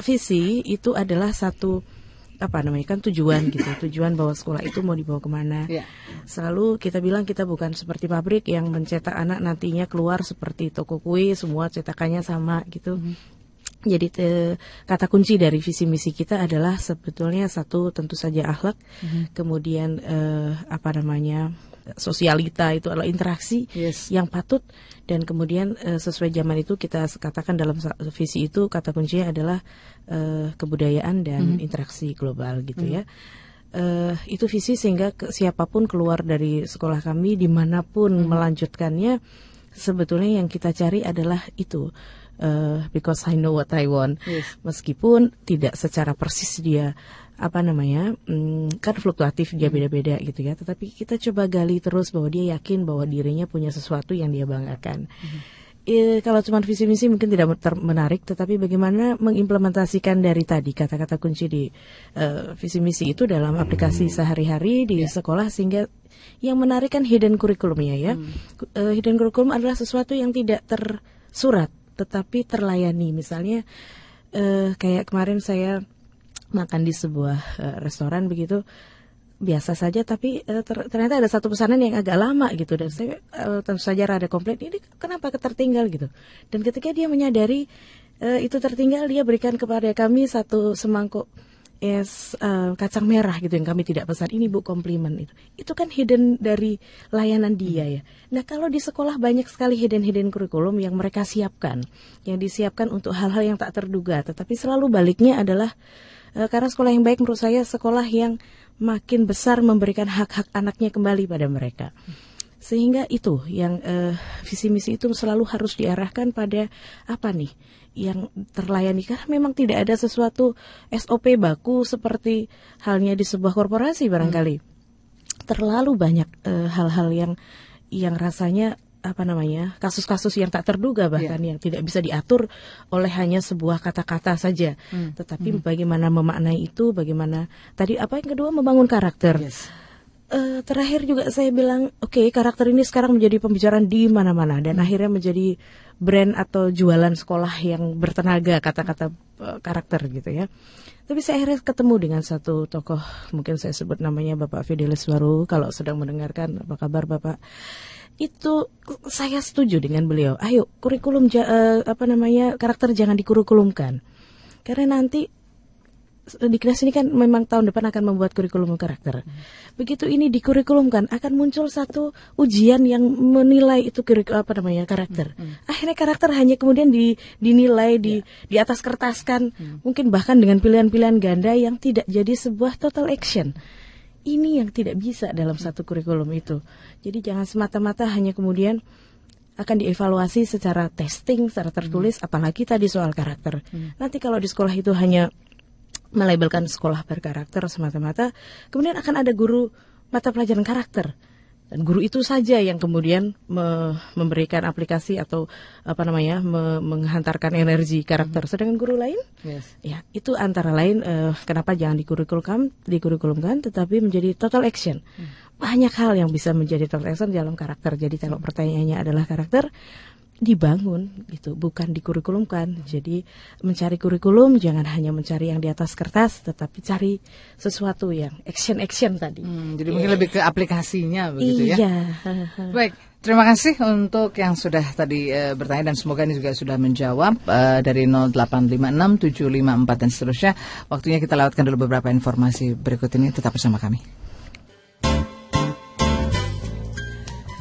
visi itu adalah satu apa namanya kan tujuan gitu. Tujuan bahwa sekolah itu mau dibawa ke mana. Iya. selalu kita bilang kita bukan seperti pabrik yang mencetak anak nantinya keluar seperti toko kue semua cetakannya sama gitu jadi te- kata kunci dari visi misi kita adalah sebetulnya satu tentu saja akhlak. Kemudian eh, apa namanya sosialita itu adalah interaksi Yes. yang patut. Dan kemudian eh, sesuai zaman itu kita katakan dalam visi itu kata kuncinya adalah eh, kebudayaan dan interaksi global gitu ya. Eh, itu visi sehingga ke- siapa pun keluar dari sekolah kami di mana pun melanjutkannya sebetulnya yang kita cari adalah itu eh, because I know what I want. Yes. meskipun tidak secara persis dia apa namanya mm, kan fluktuatif dia beda-beda gitu ya. Tetapi kita coba gali terus bahwa dia yakin bahwa dirinya punya sesuatu yang dia banggakan. Eh, kalau cuma visi misi mungkin tidak menarik tetapi bagaimana mengimplementasikan dari tadi kata-kata kunci di eh, visi misi itu dalam aplikasi sehari-hari di sekolah sehingga yang menarik kan hidden curriculumnya ya. Ku- eh, hidden curriculum adalah sesuatu yang tidak tersurat tetapi terlayani. Misalnya eh, kayak kemarin saya makan di sebuah eh, restoran begitu biasa saja tapi eh, ter- ternyata ada satu pesanan yang agak lama gitu dan saya tentu saja rada komplain ini kenapa tertinggal? gitu. Dan ketika dia menyadari eh, itu tertinggal dia berikan kepada kami satu semangkuk es eh, kacang merah gitu yang kami tidak pesan. Ini bu komplimen itu. Itu kan hidden dari layanan dia ya. Nah kalau di sekolah banyak sekali hidden hidden kurikulum yang mereka siapkan yang disiapkan untuk hal-hal yang tak terduga. Tetapi selalu baliknya adalah eh, karena sekolah yang baik menurut saya sekolah yang makin besar memberikan hak-hak anaknya kembali pada mereka. Sehingga itu yang eh, visi misi itu selalu harus diarahkan pada apa nih yang terlayani. Karena memang tidak ada sesuatu SOP baku seperti halnya di sebuah korporasi barangkali. Terlalu banyak eh, hal-hal yang yang rasanya apa namanya kasus-kasus yang tak terduga bahkan yang tidak bisa diatur oleh hanya sebuah kata-kata saja. Tetapi bagaimana memaknai itu bagaimana tadi apa yang kedua membangun karakter Eh, terakhir juga saya bilang, oke karakter ini sekarang menjadi pembicaraan di mana-mana dan akhirnya menjadi brand atau jualan sekolah yang bertenaga kata-kata eh, karakter gitu ya. Tapi saya akhirnya ketemu dengan satu tokoh, mungkin saya sebut namanya Bapak Fidelis Waru. Kalau sedang mendengarkan, apa kabar Bapak? Itu saya setuju dengan beliau. Ayo kurikulum ja- eh, apa namanya karakter jangan dikurikulumkan, karena nanti di kelas ini kan memang tahun depan akan membuat kurikulum karakter. Begitu ini dikurikulumkan akan muncul satu ujian yang menilai itu kurikulum apa namanya karakter. Akhirnya karakter hanya kemudian di, dinilai di di atas kertas kan, mungkin bahkan dengan pilihan-pilihan ganda yang tidak jadi sebuah total action. Ini yang tidak bisa dalam satu kurikulum itu. Jadi jangan semata-mata hanya kemudian akan dievaluasi secara testing, secara tertulis, apalagi tadi soal karakter. Nanti kalau di sekolah itu hanya melabelkan sekolah berkarakter semata-mata, kemudian akan ada guru mata pelajaran karakter. Dan guru itu saja yang kemudian me- memberikan aplikasi atau apa namanya me- menghantarkan energi karakter. Sedangkan guru lain, Yes. ya itu antara lain eh, kenapa jangan dikurikulumkan, dikurikulumkan, tetapi menjadi total action. Banyak hal yang bisa menjadi total action dalam karakter. Jadi kalau pertanyaannya adalah karakter, dibangun gitu bukan dikurikulumkan jadi mencari kurikulum jangan hanya mencari yang di atas kertas tetapi cari sesuatu yang action action tadi Hmm, jadi mungkin lebih ke aplikasinya begitu ya. iya Baik, terima kasih untuk yang sudah tadi eh, bertanya dan semoga ini juga sudah menjawab eh, dari 0856 754 dan seterusnya. Waktunya kita lewatkan dulu beberapa informasi berikut ini tetap bersama kami.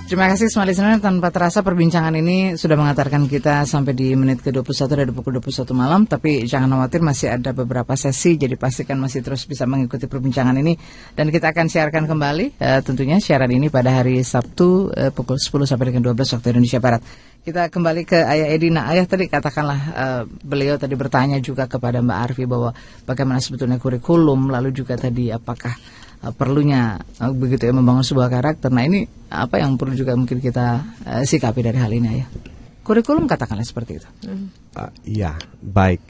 Terima kasih semua listener tanpa terasa perbincangan ini sudah mengantarkan kita sampai di menit ke-21 dari pukul 21 malam tapi jangan khawatir masih ada beberapa sesi jadi pastikan masih terus bisa mengikuti perbincangan ini dan kita akan siarkan kembali eh, tentunya siaran ini pada hari Sabtu eh, pukul 10 sampai dengan 12 waktu Indonesia Barat. Kita kembali ke Ayah Edi. Nah, Ayah tadi katakanlah eh, beliau tadi bertanya juga kepada Mbak Arfi bahwa bagaimana sebetulnya kurikulum lalu juga tadi apakah uh, perlunya uh, begitu ya membangun sebuah karakter. Nah ini apa yang perlu juga mungkin kita uh, sikapi dari hal ini ya. Kurikulum katakanlah seperti itu. Iya, baik.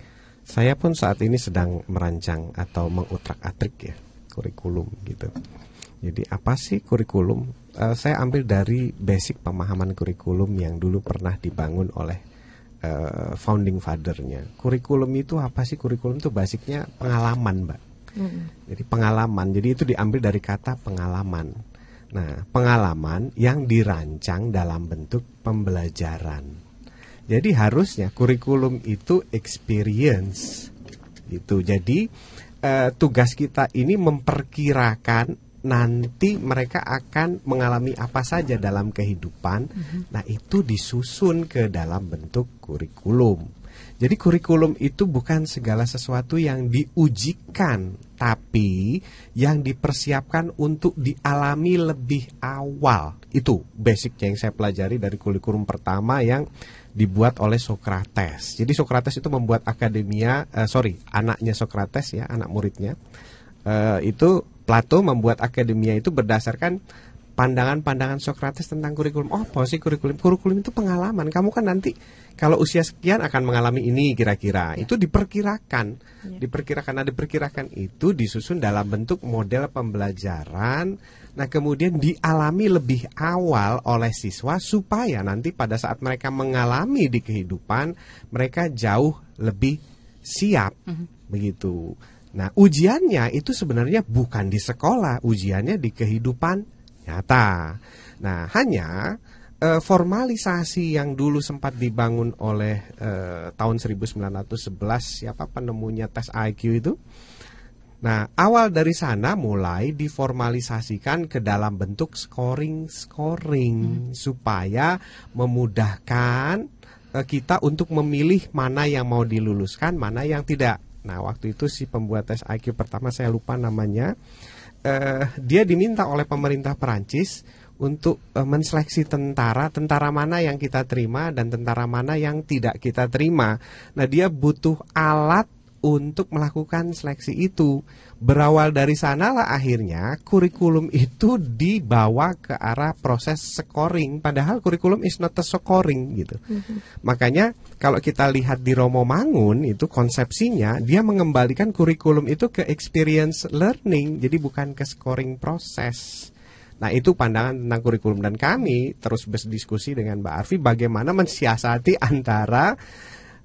Saya pun saat ini sedang merancang atau mengutrak-atrik ya kurikulum gitu. Jadi apa sih kurikulum? Eh, saya ambil dari basic pemahaman kurikulum yang dulu pernah dibangun oleh eh, founding fathernya. Kurikulum itu apa sih? Kurikulum itu basicnya pengalaman, mbak. Jadi pengalaman. Jadi itu diambil dari kata pengalaman. Nah, pengalaman yang dirancang dalam bentuk pembelajaran. Jadi harusnya kurikulum itu experience. Gitu. Jadi eh, tugas kita ini memperkirakan nanti mereka akan mengalami apa saja dalam kehidupan. Nah, itu disusun ke dalam bentuk kurikulum. Jadi kurikulum itu bukan segala sesuatu yang diujikan, tapi yang dipersiapkan untuk dialami lebih awal. Itu basicnya yang saya pelajari dari kurikulum pertama yang dibuat oleh Socrates. Jadi Socrates itu membuat akademia, eh, sorry, anaknya Socrates ya, anak muridnya. Eh, itu Plato membuat akademia itu berdasarkan pandangan-pandangan Socrates tentang kurikulum. Oh, apa sih kurikulum? Kurikulum itu pengalaman. Kamu kan nanti kalau usia sekian akan mengalami ini kira-kira. Itu diperkirakan. Diperkirakan. Nah, diperkirakan itu disusun dalam bentuk model pembelajaran. Nah, kemudian dialami lebih awal oleh siswa supaya nanti pada saat mereka mengalami di kehidupan, mereka jauh lebih siap. Begitu. Nah, ujiannya itu sebenarnya bukan di sekolah, ujiannya di kehidupan nyata. Nah, hanya eh, formalisasi yang dulu sempat dibangun oleh eh, tahun 1911 siapa penemunya tes IQ itu? Nah, awal dari sana mulai diformalisasikan ke dalam bentuk scoring-scoring supaya memudahkan eh, kita untuk memilih mana yang mau diluluskan, mana yang tidak. Nah, waktu itu si pembuat tes IQ pertama saya lupa namanya. Eh, dia diminta oleh pemerintah Perancis untuk eh, menseleksi tentara, tentara mana yang kita terima dan tentara mana yang tidak kita terima. Nah, dia butuh alat untuk melakukan seleksi itu. Berawal dari sanalah akhirnya kurikulum itu dibawa ke arah proses scoring padahal kurikulum is not a scoring gitu. Makanya kalau kita lihat di Romo Mangun itu konsepsinya dia mengembalikan kurikulum itu ke experience learning jadi bukan ke scoring proses. Nah itu pandangan tentang kurikulum dan kami terus berdiskusi dengan Mbak Arfi bagaimana mensiasati antara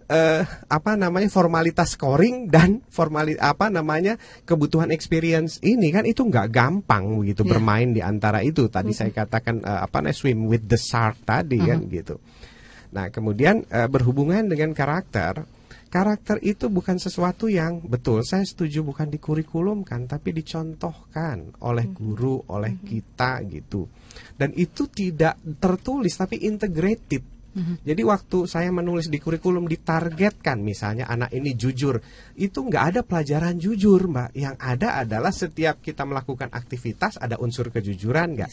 eh, apa namanya formalitas scoring dan formali apa namanya kebutuhan experience ini kan itu nggak gampang begitu Iya. bermain di antara itu. Tadi saya katakan eh, apa namanya swim with the shark tadi kan gitu. Nah kemudian eh, berhubungan dengan karakter. Karakter itu bukan sesuatu yang betul saya setuju bukan di kurikulum kan tapi dicontohkan oleh guru oleh kita gitu. Dan itu tidak tertulis tapi integrated jadi waktu saya menulis di kurikulum ditargetkan misalnya anak ini jujur itu nggak ada pelajaran jujur mbak. Yang ada adalah setiap kita melakukan aktivitas ada unsur kejujuran nggak?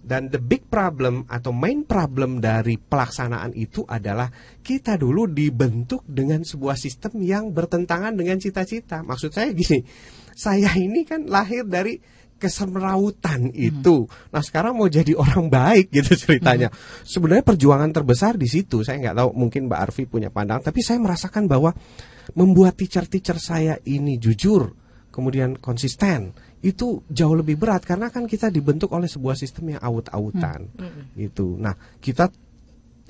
Dan the big problem atau main problem dari pelaksanaan itu adalah kita dulu dibentuk dengan sebuah sistem yang bertentangan dengan cita-cita. Maksud saya gini, saya ini kan lahir dari kesemrautan itu. Nah sekarang mau jadi orang baik gitu ceritanya. Sebenarnya perjuangan terbesar di situ. Saya nggak tahu mungkin Mbak Arfi punya pandangan, tapi saya merasakan bahwa membuat teacher-teacher saya ini jujur, kemudian konsisten itu jauh lebih berat karena kan kita dibentuk oleh sebuah sistem yang aut-autan gitu. Nah, kita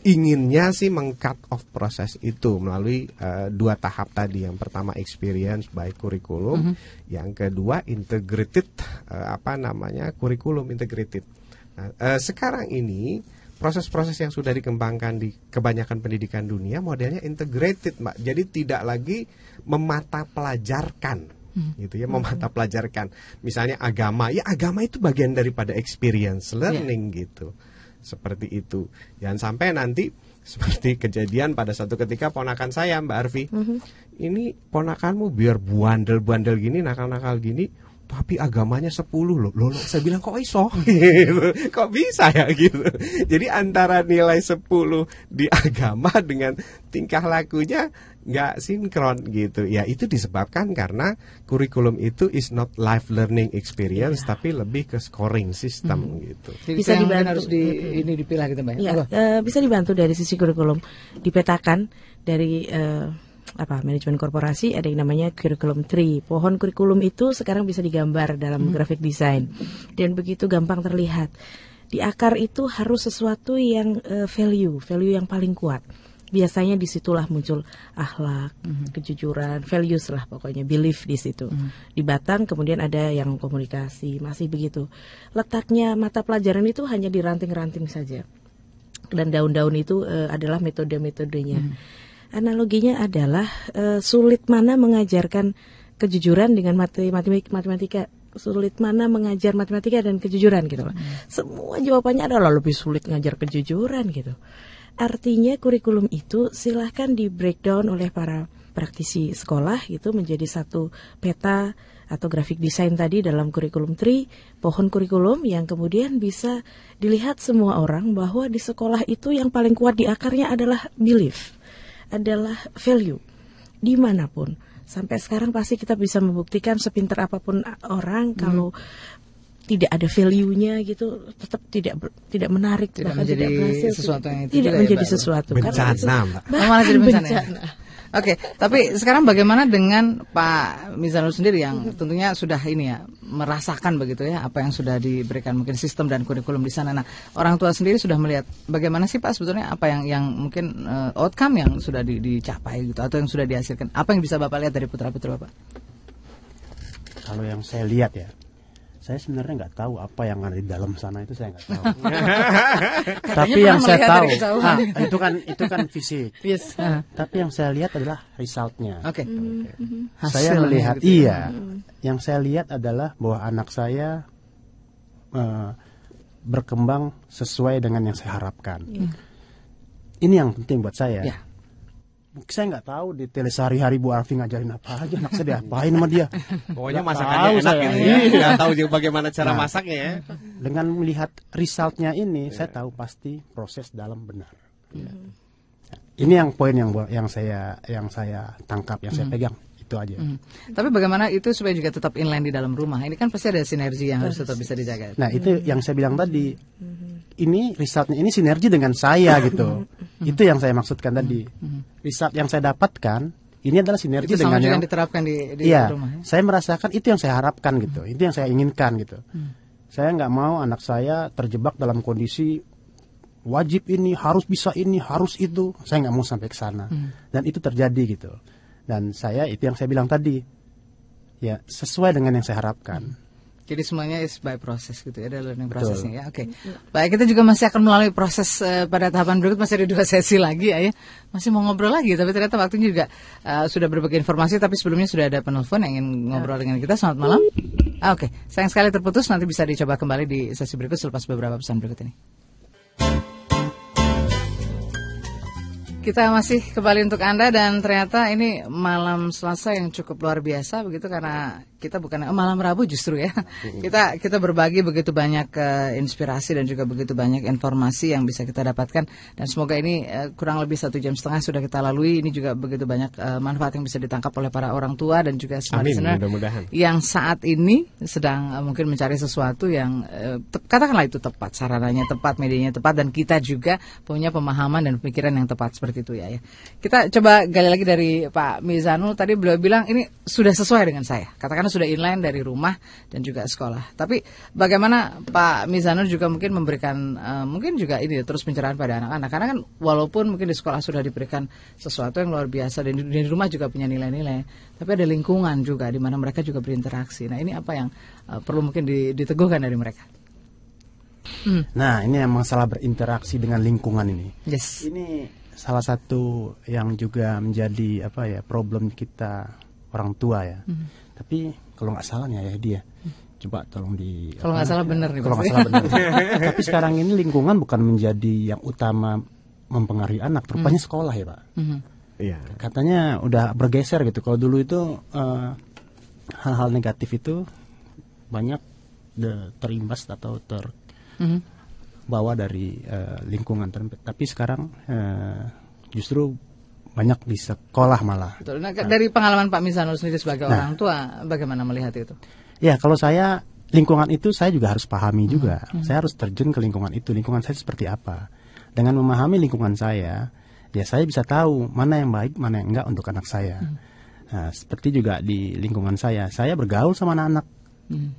inginnya sih meng-cut off proses itu melalui eh, dua tahap tadi. Yang pertama experience by kurikulum, yang kedua integrated eh, apa namanya? kurikulum integrated. Nah, eh, sekarang ini proses-proses yang sudah dikembangkan di kebanyakan pendidikan dunia modelnya integrated, Mbak. Jadi tidak lagi memata pelajarkan gitu ya memata pelajarkan misalnya agama ya agama itu bagian daripada experience learning gitu seperti itu jangan sampai nanti seperti kejadian pada satu ketika ponakan saya Mbak Arfi ini ponakanmu biar buandel-buandel gini nakal-nakal gini tapi agamanya 10 loh. Loh, loh, saya bilang kok iso? Gitu. kok bisa ya gitu. Jadi antara nilai 10 di agama dengan tingkah lakunya nggak sinkron gitu. Ya itu disebabkan karena kurikulum itu is not life learning experience tapi lebih ke scoring system gitu. Jadi Bisa mungkin dibantu. harus di ini dipilah gitu mbak. Ya, eh, bisa dibantu dari sisi kurikulum dipetakan dari eh, apa manajemen korporasi ada yang namanya curriculum tree. Pohon kurikulum itu sekarang bisa digambar dalam graphic design dan begitu gampang terlihat. Di akar itu harus sesuatu yang eh, value, value yang paling kuat. Biasanya di situlah muncul akhlak, kejujuran, values lah pokoknya, belief di situ. Di batang kemudian ada yang komunikasi, masih begitu. Letaknya mata pelajaran itu hanya di ranting-ranting saja dan daun-daun itu eh, adalah metode-metodenya. Analoginya adalah eh, sulit mana mengajarkan kejujuran dengan mate- matematik- matematika, sulit mana mengajar matematika dan kejujuran gitu loh. Semua jawabannya adalah lebih sulit ngajar kejujuran gitu. Artinya kurikulum itu silahkan di breakdown oleh para praktisi sekolah itu menjadi satu peta atau grafik desain tadi dalam kurikulum tree, pohon kurikulum yang kemudian bisa dilihat semua orang bahwa di sekolah itu yang paling kuat di akarnya adalah belief, adalah value di mana pun. Sampai sekarang pasti kita bisa membuktikan sepintar apa pun orang kalau tidak ada value-nya gitu tetap tidak ber- tidak menarik Tidak bahkan menjadi tidak berhasil sesuatu yang itu tidak ya, menjadi Mbak? sesuatu Karena Bencana, Mbak. Oh, malah jadi bencana. ya? Oke, tapi sekarang bagaimana dengan Pak Mizanul sendiri yang tentunya sudah ini ya merasakan begitu ya apa yang sudah diberikan mungkin sistem dan kurikulum di sana. Nah, orang tua sendiri sudah melihat bagaimana sih Pak sebetulnya apa yang yang mungkin eh, outcome yang sudah di- dicapai gitu atau yang sudah dihasilkan. Apa yang bisa Bapak lihat dari putra putri Bapak? Kalau yang saya lihat ya, saya sebenarnya nggak tahu apa yang ada di dalam sana itu saya nggak tahu. Tapi yang saya tahu, dari kejauhan. ah, itu kan itu kan fisik. Yes. Ah, Tapi yang saya lihat adalah resultnya. Oke. saya Hasilnya melihat gitu ya. iya. Yang saya lihat adalah bahwa anak saya eh, berkembang sesuai dengan yang saya harapkan. Ini yang penting buat saya. Ya. Saya nggak tahu detail sehari-hari Bu Arfi ngajarin apa aja, anak saya diapain sama dia. Pokoknya Nggak masakannya enak saya. gitu ya. Nggak tahu juga bagaimana cara Nah. masaknya ya. Dengan melihat resultnya ini, saya tahu pasti proses dalam benar. Ya. Ini yang poin yang yang saya yang saya tangkap, yang saya pegang itu aja. Hmm. Tapi bagaimana itu supaya juga tetap inline di dalam rumah? Ini kan pasti ada sinergi yang harus tetap bisa dijaga. Nah itu yang saya bilang tadi. Ini resultnya ini sinergi dengan saya gitu. itu yang saya maksudkan tadi. Result yang saya dapatkan ini adalah sinergi itu dengan yang yang diterapkan di, di Iya, rumah. ya? saya merasakan itu yang saya harapkan gitu. Itu yang saya inginkan gitu. Saya nggak mau anak saya terjebak dalam kondisi wajib ini, harus bisa ini, harus itu. Saya nggak mau sampai ke sana. Dan itu terjadi gitu. Dan saya itu yang saya bilang tadi, ya sesuai dengan yang saya harapkan. Jadi semuanya is by process gitu ya, ada learning processnya ya. Oke. Baik, kita juga masih akan melalui proses eh, pada tahapan berikut masih ada dua sesi lagi ya. ya. Masih mau ngobrol lagi, tapi ternyata waktunya juga eh, sudah berbagi informasi. Tapi sebelumnya sudah ada penelpon yang ingin ngobrol dengan kita. Selamat malam. Ah, Oke, sayang sekali terputus. Nanti bisa dicoba kembali di sesi berikut selepas beberapa pesan berikut ini. Kita masih kembali untuk Anda dan ternyata ini malam Selasa yang cukup luar biasa begitu karena kita bukan oh, malam Rabu justru ya. Kita kita berbagi begitu banyak eh, inspirasi dan juga begitu banyak informasi yang bisa kita dapatkan dan semoga ini eh, kurang lebih satu jam setengah sudah kita lalui. Ini juga begitu banyak eh, manfaat yang bisa ditangkap oleh para orang tua dan juga semua Amin, mudah-mudahan. yang saat ini sedang eh, mungkin mencari sesuatu yang te- katakanlah itu tepat sarananya tepat medianya tepat dan kita juga punya pemahaman dan pikiran yang tepat seperti itu ya ya kita coba gali lagi dari Pak Mizanul tadi beliau bilang ini sudah sesuai dengan saya katakanlah sudah inline dari rumah dan juga sekolah. Tapi bagaimana Pak Mizanul juga mungkin memberikan eh, mungkin juga ini ya, terus pencerahan pada anak-anak. Karena kan walaupun mungkin di sekolah sudah diberikan sesuatu yang luar biasa dan di, di rumah juga punya nilai-nilai tapi ada lingkungan juga di mana mereka juga berinteraksi. Nah ini apa yang eh, perlu mungkin di- diteguhkan dari mereka? Nah, ini yang masalah berinteraksi dengan lingkungan ini. yes. Ini salah satu yang juga menjadi apa ya problem kita orang tua ya. Tapi kalau nggak salah nih ya dia, coba tolong di. Kalau nggak salah benar nih, Kalau nggak salah benar. Tapi sekarang ini lingkungan bukan menjadi yang utama mempengaruhi anak, rupanya sekolah ya pak. Mhm. Iya. Katanya udah bergeser gitu. Kalau dulu itu eh, hal-hal negatif itu banyak de- terimbas atau ter Mhm. bawa dari eh, lingkungan tapi sekarang eh, justru banyak di sekolah malah. Betul. Nah, dari pengalaman Pak Misanul sendiri sebagai Nah. orang tua bagaimana melihat itu? Ya kalau saya lingkungan itu saya juga harus pahami juga. Saya harus terjun ke lingkungan itu. Lingkungan saya seperti apa? Dengan memahami lingkungan saya ya saya bisa tahu mana yang baik mana yang enggak untuk anak saya. Nah, seperti juga di lingkungan saya. Saya bergaul sama anak-anak.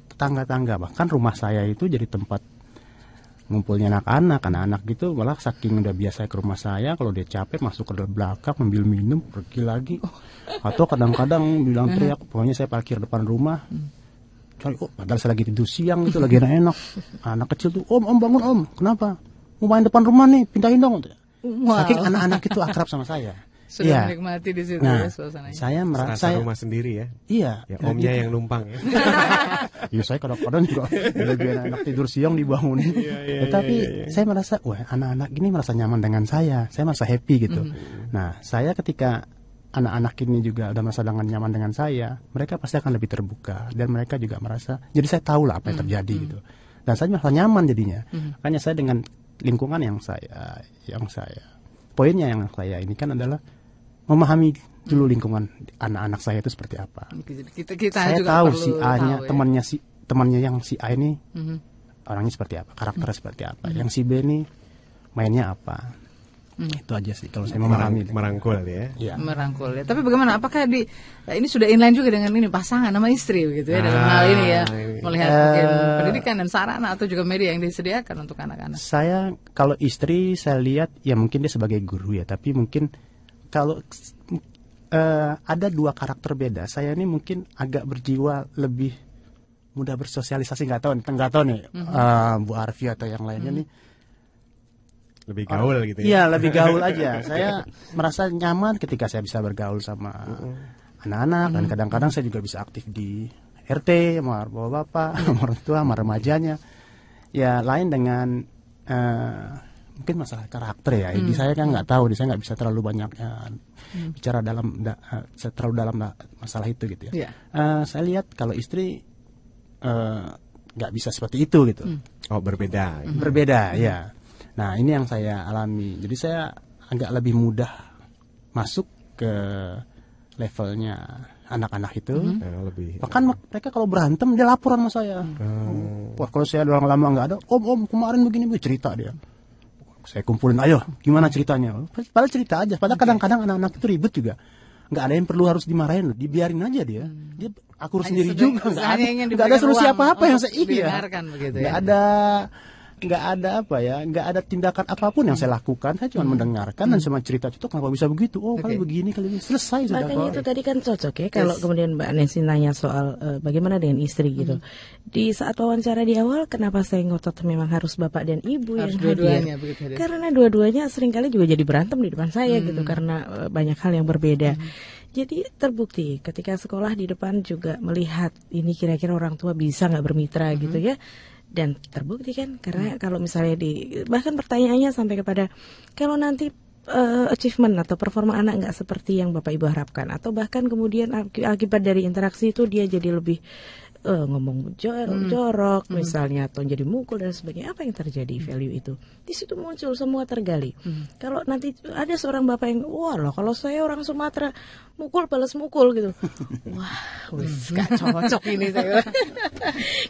Tetangga-tangga bahkan rumah saya itu jadi tempat ngumpulnya anak-anak anak-anak gitu malah saking udah biasa ke rumah saya kalau dia capek masuk ke belakang ambil minum pergi lagi. Atau kadang-kadang bilang teriak pokoknya saya parkir depan rumah. Cari oh padahal saya lagi tidur siang itu lagi enak-enak anak kecil tuh om om bangun om. Kenapa? Mau main depan rumah nih pindahin dong. Wow. saking anak-anak itu akrab sama saya sudah Iya. menikmati di situ nah ya suasananya saya merasa Serasa saya rumah sendiri ya. iya Ya omnya itu- yang numpang ya. Iya saya kadang-kadang juga lebih enak tidur siang dibangunin. iya, Tetapi iya, iya. saya merasa wah anak-anak ini merasa nyaman dengan saya. Saya merasa happy gitu. Mm-hmm. Nah saya ketika anak-anak ini juga udah merasa dengan nyaman dengan saya, mereka pasti akan lebih terbuka dan mereka juga merasa. Jadi saya tahu lah apa yang terjadi gitu. Dan saya merasa nyaman jadinya. Makanya saya dengan lingkungan yang saya yang saya poinnya yang saya ini kan adalah memahami dulu lingkungan anak-anak saya itu seperti apa kita kita saya juga tahu perlu si A-nya tahu ya. temannya si temannya yang si A ini Mhm. orangnya seperti apa karakternya seperti apa yang si B ini mainnya apa Hmm. itu aja sih kalau saya memahami Merang, merangkul ya. ya merangkul ya. Tapi bagaimana? Apakah di ini sudah inline juga dengan ini pasangan sama istri begitu ya dalam Ah, hal ini ya ini. melihat Eh, mungkin pendidikan dan sarana atau juga media yang disediakan untuk anak-anak. saya kalau istri saya lihat ya mungkin dia sebagai guru ya tapi mungkin kalau eh, ada dua karakter beda saya ini mungkin agak berjiwa lebih mudah bersosialisasi nggak tahu nih nggak tahu nih eh, Bu Arfi atau yang lainnya nih Lebih gaul gitu ya. Iya lebih gaul aja. Saya merasa nyaman ketika saya bisa bergaul sama anak-anak dan kadang-kadang saya juga bisa aktif di RT sama bapak-bapak, sama orang tua, sama remajanya. Ya lain dengan eh, mungkin masalah karakter ya. Di saya kan nggak tahu, di saya nggak bisa terlalu banyak eh, bicara dalam da- eh, terlalu dalam da- masalah itu gitu ya. Iya. Eh, saya lihat kalau istri eh, nggak bisa seperti itu gitu Oh berbeda. berbeda ya. Nah ini yang saya alami. Jadi saya agak lebih mudah masuk ke levelnya anak-anak itu. Eh, lebih. Bahkan mak- mereka kalau berantem dia laporan sama saya. Wah kalau saya udah lama nggak ada, om om kemarin begini begini cerita dia. Saya kumpulin, ayo gimana ceritanya? Padahal cerita aja. Padahal kadang-kadang anak-anak itu ribut juga. Nggak ada yang perlu harus dimarahin loh, dibiarin aja dia. Dia akur Hanya sendiri juga, nggak ada, nggak ada solusi apa-apa yang saya iya. didengarkan begitu ya. Nggak ada apa ya, nggak ada tindakan apa pun yang saya lakukan. Saya cuma mendengarkan dan cuma cerita itu kenapa bisa begitu. Oh, kali Oke. begini, kali begini. Selesai sudah. Makanya itu tadi kan cocok ya kalau kemudian Mbak Nancy nanya soal eh, bagaimana dengan istri gitu. Di saat wawancara di awal kenapa saya ngotot memang harus bapak dan ibu Harus yang dua-duanya hadir? begitu. Karena dua-duanya sering kali juga jadi berantem di depan saya gitu karena eh, banyak hal yang berbeda. Jadi terbukti ketika sekolah di depan juga melihat ini kira-kira orang tua bisa nggak bermitra gitu ya. Dan terbukti kan karena kalau misalnya di bahkan pertanyaannya sampai kepada kalau nanti eh, achievement atau performa anak nggak seperti yang bapak ibu harapkan atau bahkan kemudian aki- akibat dari interaksi itu dia jadi lebih eh, ngomong jor- jorok misalnya atau jadi mukul dan sebagainya. Apa yang terjadi value itu? Di situ muncul semua tergali. Kalau nanti ada seorang bapak yang wah loh kalau saya orang Sumatera mukul balas mukul gitu. Wah wis gak cocok ini saya.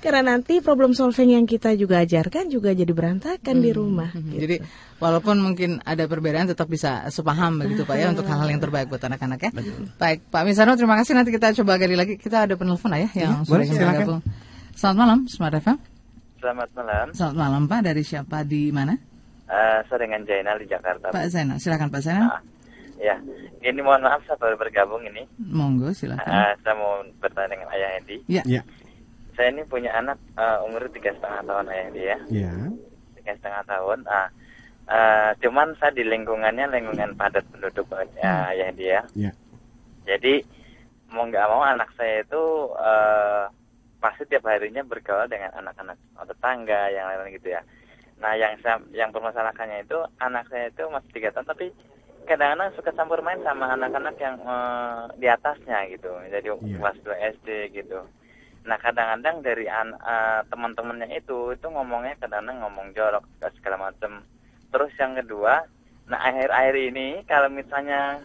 Karena nanti problem solving yang kita juga ajarkan juga jadi berantakan di rumah gitu. Jadi walaupun mungkin ada perbedaan tetap bisa sepaham begitu Pak ya untuk hal-hal yang terbaik buat anak-anak ya. Baik Pak Misano terima kasih nanti kita coba gali lagi kita ada penelpon ya yang sudah boleh, kembali silakan. gabung. Selamat malam Smart FM. Selamat malam. Selamat malam Pak dari siapa di mana? Eh, saya dengan Jainal di Jakarta. Pak Zainal silakan Pak Zainal. Ah, ya, ini mohon maaf saya baru bergabung ini. Monggo silakan. Eh, saya mau bertanya dengan Ayah Edi. Ya. Ya, Saya ini punya anak eh, umur tiga setengah tahun Ayah Edi ya, ya, tiga setengah tahun. Ah, eh, cuman saya di lingkungannya lingkungan padat penduduk banget ya, Ayah Edi ya. ya. Jadi mau nggak mau anak saya itu eh, pasti tiap harinya bergaul dengan anak-anak tetangga yang lain gitu ya. Nah yang saya, yang permasalahannya itu anak saya itu masih tiga tahun tapi kadang-kadang suka campur main sama anak-anak yang eh, di atasnya gitu. Jadi Iya. kelas 2 SD gitu. Nah kadang-kadang dari eh, teman-temannya itu itu ngomongnya kadang-kadang ngomong jorok segala macam. Terus yang kedua, nah akhir-akhir ini kalau misalnya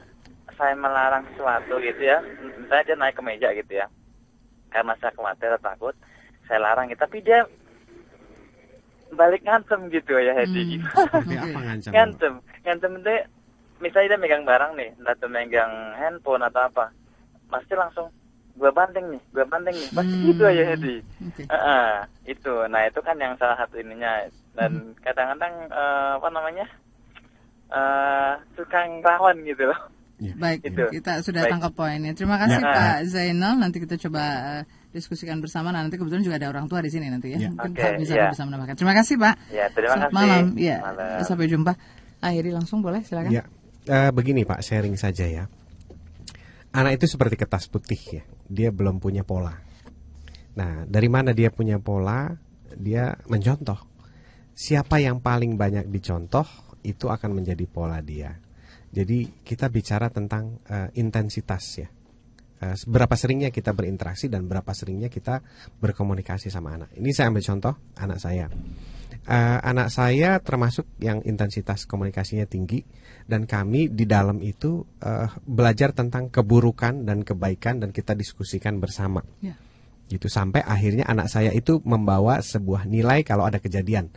saya melarang sesuatu gitu ya, misalnya dia naik ke meja gitu ya, karena saya khawatir atau takut, saya larang gitu, tapi dia balik ngancem gitu ya Hedi. Seperti apa ngancam? ngancem, ngancem itu misalnya dia megang barang nih, entah itu megang handphone atau apa, pasti langsung gua banting nih, gua banting nih, pasti Hmm. gitu aja Hedi. Oke. Heeh, itu, nah itu kan yang salah satu ininya Hmm. Dan kadang-kadang eh, apa namanya eh suka ngelawan gitu loh. Baik, Itu. kita sudah Baik. tangkap poinnya. Terima kasih Ya. Pak Zainal. Nanti kita coba eh, diskusikan bersama. Nah, nanti kebetulan juga ada orang tua di sini nanti ya. Ya. Mungkin Oke, Pak bisa ya. bisa menambahkan. Terima kasih Pak. Ya, terima Selamat kasih. malam. Ya, Malam. sampai jumpa. Akhiri langsung boleh silakan. Ya, Eh, begini Pak, sharing saja ya. Anak itu seperti kertas putih ya, dia belum punya pola. Nah, dari mana dia punya pola? Dia mencontoh. Siapa yang paling banyak dicontoh itu akan menjadi pola dia. Jadi kita bicara tentang eh, intensitas ya. Eh, berapa seringnya kita berinteraksi dan berapa seringnya kita berkomunikasi sama anak. Ini saya ambil contoh anak saya. Eh, anak saya termasuk yang intensitas komunikasinya tinggi dan kami di dalam itu eh, belajar tentang keburukan dan kebaikan dan kita diskusikan bersama. Ya. Gitu sampai akhirnya anak saya itu membawa sebuah nilai kalau ada kejadian.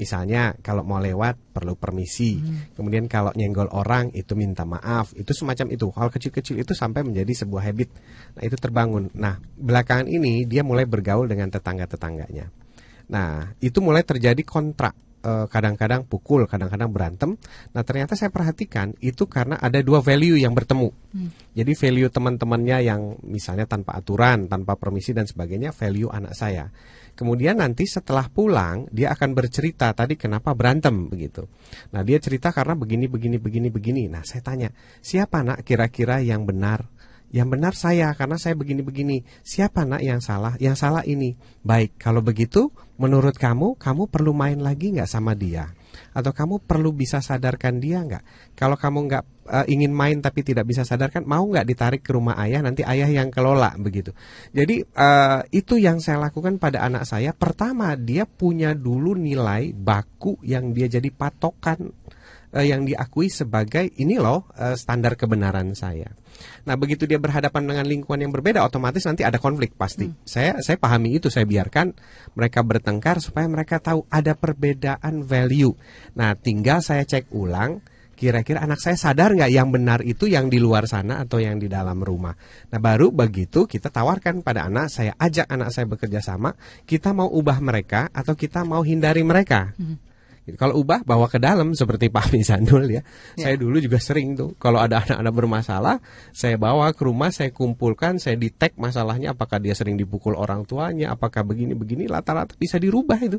Misalnya kalau mau lewat perlu permisi. Kemudian kalau nyenggol orang itu minta maaf. Itu semacam itu. Hal kecil-kecil itu sampai menjadi sebuah habit. Nah, itu terbangun. Nah, belakangan ini dia mulai bergaul dengan tetangga-tetangganya. Nah, itu mulai terjadi kontrak. Eh, Kadang-kadang pukul, kadang-kadang berantem. Nah, ternyata saya perhatikan itu karena ada dua value yang bertemu. Jadi value teman-temannya yang misalnya tanpa aturan, tanpa permisi dan sebagainya, value anak saya. Kemudian nanti setelah pulang dia akan bercerita tadi kenapa berantem begitu. Nah, dia cerita karena begini begini begini begini. Nah, saya tanya, siapa nak kira-kira yang benar? Yang benar saya karena saya begini-begini. Siapa nak yang salah? Yang salah ini. Baik, kalau begitu menurut kamu kamu perlu main lagi nggak sama dia? Atau kamu perlu bisa sadarkan dia nggak? Kalau kamu nggak eh, ingin main tapi tidak bisa sadarkan, mau nggak ditarik ke rumah ayah? Nanti ayah yang kelola begitu. Jadi eh, itu yang saya lakukan pada anak saya. Pertama dia punya dulu nilai baku yang dia jadi patokan eh, yang diakui sebagai ini loh eh, standar kebenaran saya. Nah begitu dia berhadapan dengan lingkungan yang berbeda, otomatis nanti ada konflik pasti. Saya saya pahami itu, saya biarkan mereka bertengkar supaya mereka tahu ada perbedaan value. Nah tinggal saya cek ulang kira-kira anak saya sadar nggak yang benar itu yang di luar sana atau yang di dalam rumah. Nah baru begitu kita tawarkan pada anak, saya ajak anak saya bekerja sama, kita mau ubah mereka atau kita mau hindari mereka. Gitu. Kalau ubah bawa ke dalam seperti Pak Misanul ya. Ya. Saya dulu juga sering tuh kalau ada anak-anak bermasalah, saya bawa ke rumah, saya kumpulkan, saya detect masalahnya apakah dia sering dipukul orang tuanya, apakah begini-begini rata-rata bisa dirubah itu.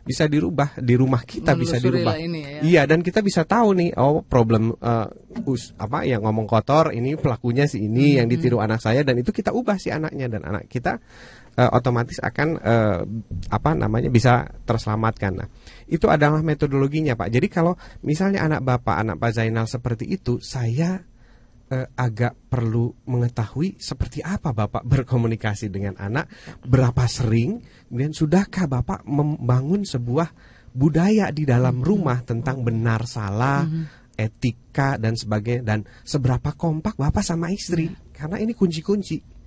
Bisa dirubah di rumah kita bisa Menelusuri dirubah. ini ya. Iya dan kita bisa tahu nih oh problem eh, us apa yang ngomong kotor ini pelakunya si ini yang ditiru anak saya dan itu kita ubah si anaknya dan anak kita eh, otomatis akan eh, apa namanya bisa terselamatkan. Nah, itu adalah metodologinya, Pak. Jadi kalau misalnya anak Bapak, anak Pak Zainal seperti itu, saya eh, agak perlu mengetahui seperti apa Bapak berkomunikasi dengan anak, berapa sering, kemudian sudahkah Bapak membangun sebuah budaya di dalam rumah tentang benar salah, etika dan sebagainya dan seberapa kompak Bapak sama istri. Karena ini kunci-kunci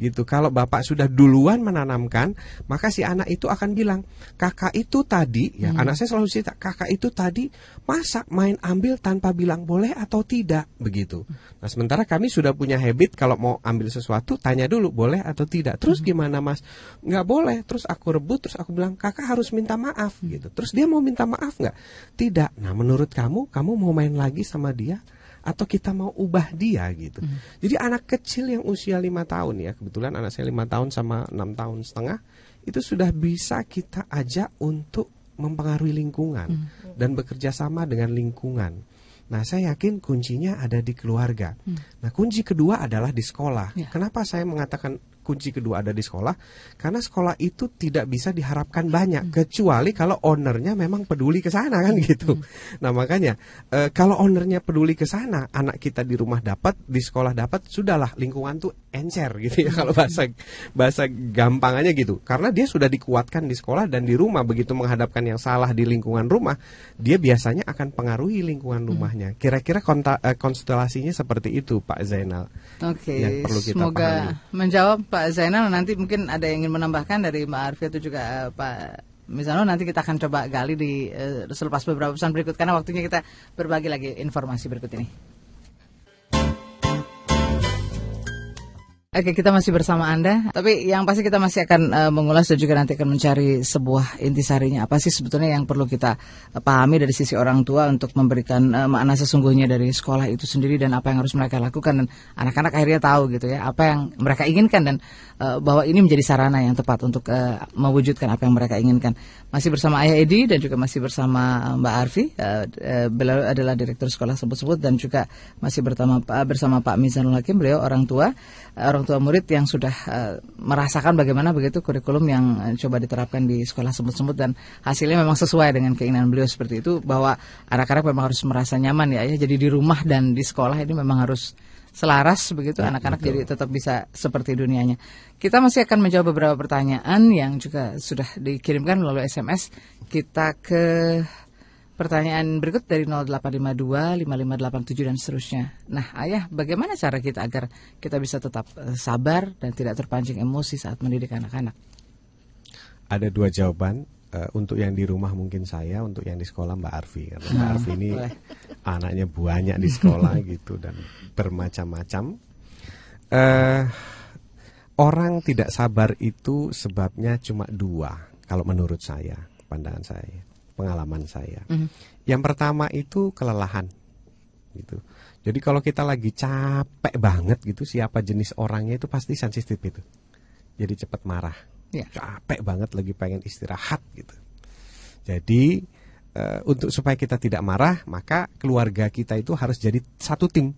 gitu. Kalau bapak sudah duluan menanamkan, maka si anak itu akan bilang, kakak itu tadi, ya anak saya selalu cerita, kakak itu tadi masa main ambil tanpa bilang boleh atau tidak, begitu. Nah sementara kami sudah punya habit kalau mau ambil sesuatu, tanya dulu boleh atau tidak. Terus gimana mas? Nggak boleh. Terus aku rebut, terus aku bilang kakak harus minta maaf, gitu. Terus dia mau minta maaf nggak? Tidak. Nah menurut kamu, kamu mau main lagi sama dia? Atau kita mau ubah dia gitu. Jadi anak kecil yang usia lima tahun ya, kebetulan anak saya lima tahun sama enam tahun setengah itu sudah bisa kita ajak untuk mempengaruhi lingkungan dan bekerja sama dengan lingkungan. Nah, saya yakin kuncinya ada di keluarga. Nah, kunci kedua adalah di sekolah. Ya. Kenapa saya mengatakan kunci kedua ada di sekolah? Karena sekolah itu tidak bisa diharapkan banyak kecuali kalau ownernya memang peduli ke sana kan gitu. Nah, makanya eh, kalau ownernya peduli ke sana, anak kita di rumah dapat, di sekolah dapat, sudahlah lingkungan tuh encer gitu ya kalau bahasa bahasa gampangannya gitu. Karena dia sudah dikuatkan di sekolah dan di rumah begitu menghadapkan yang salah di lingkungan rumah, dia biasanya akan pengaruhi lingkungan rumahnya. Kira-kira eh, konstelasinya seperti itu Pak Zainal. Oke, yang perlu kita semoga pahami. menjawab Pak Zainal. Nanti mungkin ada yang ingin menambahkan dari Mbak Arfi atau juga eh, Pak Misalnya nanti kita akan coba gali di eh, selepas beberapa pesan berikut karena waktunya kita berbagi lagi informasi berikut ini. Oke, kita masih bersama Anda. Tapi yang pasti kita masih akan eh, mengulas dan juga nanti akan mencari sebuah intisarinya. Apa sih sebetulnya yang perlu kita eh, pahami dari sisi orang tua untuk memberikan eh, makna sesungguhnya dari sekolah itu sendiri dan apa yang harus mereka lakukan dan anak-anak akhirnya tahu gitu ya apa yang mereka inginkan dan eh, bahwa ini menjadi sarana yang tepat untuk eh, mewujudkan apa yang mereka inginkan. Masih bersama Ayah Edi dan juga masih bersama eh, Mbak Arfi. Eh, eh, beliau adalah direktur sekolah sebut-sebut dan juga masih bersama bersama Pak Mizanul Hakim. Beliau orang tua eh, orang tua murid yang sudah eh, merasakan bagaimana begitu kurikulum yang coba diterapkan di sekolah sebut-sebut dan hasilnya memang sesuai dengan keinginan beliau seperti itu bahwa anak-anak memang harus merasa nyaman ya, ya. jadi di rumah dan di sekolah ini memang harus selaras begitu anak-anak jadi tetap bisa seperti dunianya. Kita masih akan menjawab beberapa pertanyaan yang juga sudah dikirimkan melalui SMS. Kita ke Pertanyaan berikut dari 0852 5587 dan seterusnya. Nah, Ayah, bagaimana cara kita agar kita bisa tetap eh, sabar dan tidak terpancing emosi saat mendidik anak-anak? Ada dua jawaban eh, untuk yang di rumah mungkin saya, untuk yang di sekolah Mbak Arfi. Karena Mbak Arfi ini anaknya banyak di sekolah gitu dan bermacam-macam. Eh, orang tidak sabar itu sebabnya cuma dua, kalau menurut saya, pandangan saya, pengalaman saya. Yang pertama itu kelelahan, gitu. Jadi kalau kita lagi capek banget gitu, siapa jenis orangnya itu pasti sensitif itu. Jadi cepat marah Ya. capek banget lagi pengen istirahat gitu. Jadi eh, untuk supaya kita tidak marah, maka keluarga kita itu harus jadi satu tim.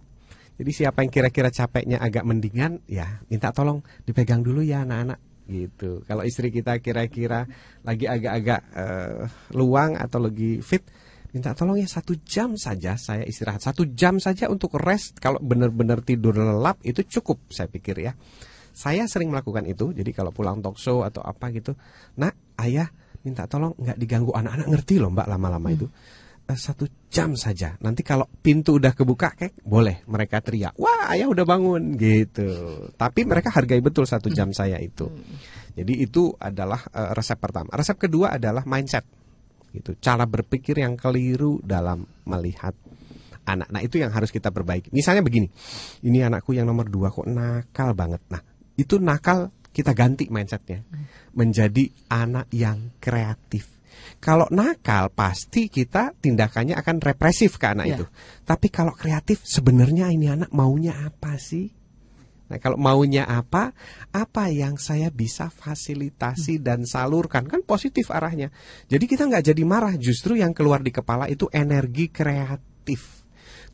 Jadi siapa yang kira-kira capeknya agak mendingan, ya minta tolong dipegang dulu ya anak-anak gitu. Kalau istri kita kira-kira lagi agak-agak eh, luang atau lagi fit, minta tolong ya satu jam saja saya istirahat satu jam saja untuk rest. Kalau benar-benar tidur lelap itu cukup saya pikir ya. Saya sering melakukan itu. Jadi kalau pulang talk show atau apa gitu, nak ayah minta tolong nggak diganggu anak-anak ngerti loh mbak lama-lama itu. Eh, satu jam saja. Nanti kalau pintu udah kebuka, kayak boleh mereka teriak, wah ayah udah bangun gitu. Tapi mereka hargai betul satu jam saya itu. Jadi itu adalah eh, resep pertama. Resep kedua adalah mindset, gitu. Cara berpikir yang keliru dalam melihat anak. Nah itu yang harus kita perbaiki. Misalnya begini, ini anakku yang nomor dua kok nakal banget. Nah itu nakal kita ganti mindsetnya menjadi anak yang kreatif. Kalau nakal pasti kita tindakannya akan represif ke anak Ya. itu. Tapi kalau kreatif sebenarnya ini anak maunya apa sih? Nah, kalau maunya apa, apa yang saya bisa fasilitasi dan salurkan kan positif arahnya. Jadi kita nggak jadi marah, justru yang keluar di kepala itu energi kreatif.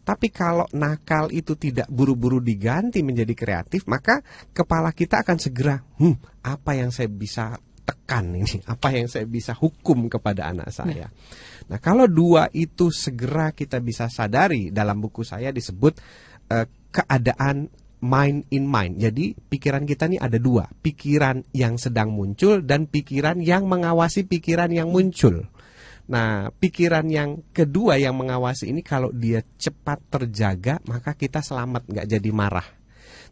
Tapi kalau nakal itu tidak buru-buru diganti menjadi kreatif, maka kepala kita akan segera, hmm, apa yang saya bisa tekan ini, apa yang saya bisa hukum kepada anak saya. Nah, kalau dua itu segera kita bisa sadari dalam buku saya disebut eh, keadaan mind in mind. Jadi pikiran kita ini ada dua, pikiran yang sedang muncul dan pikiran yang mengawasi pikiran yang muncul. Nah, pikiran yang kedua yang mengawasi ini kalau dia cepat terjaga, maka kita selamat, nggak jadi marah.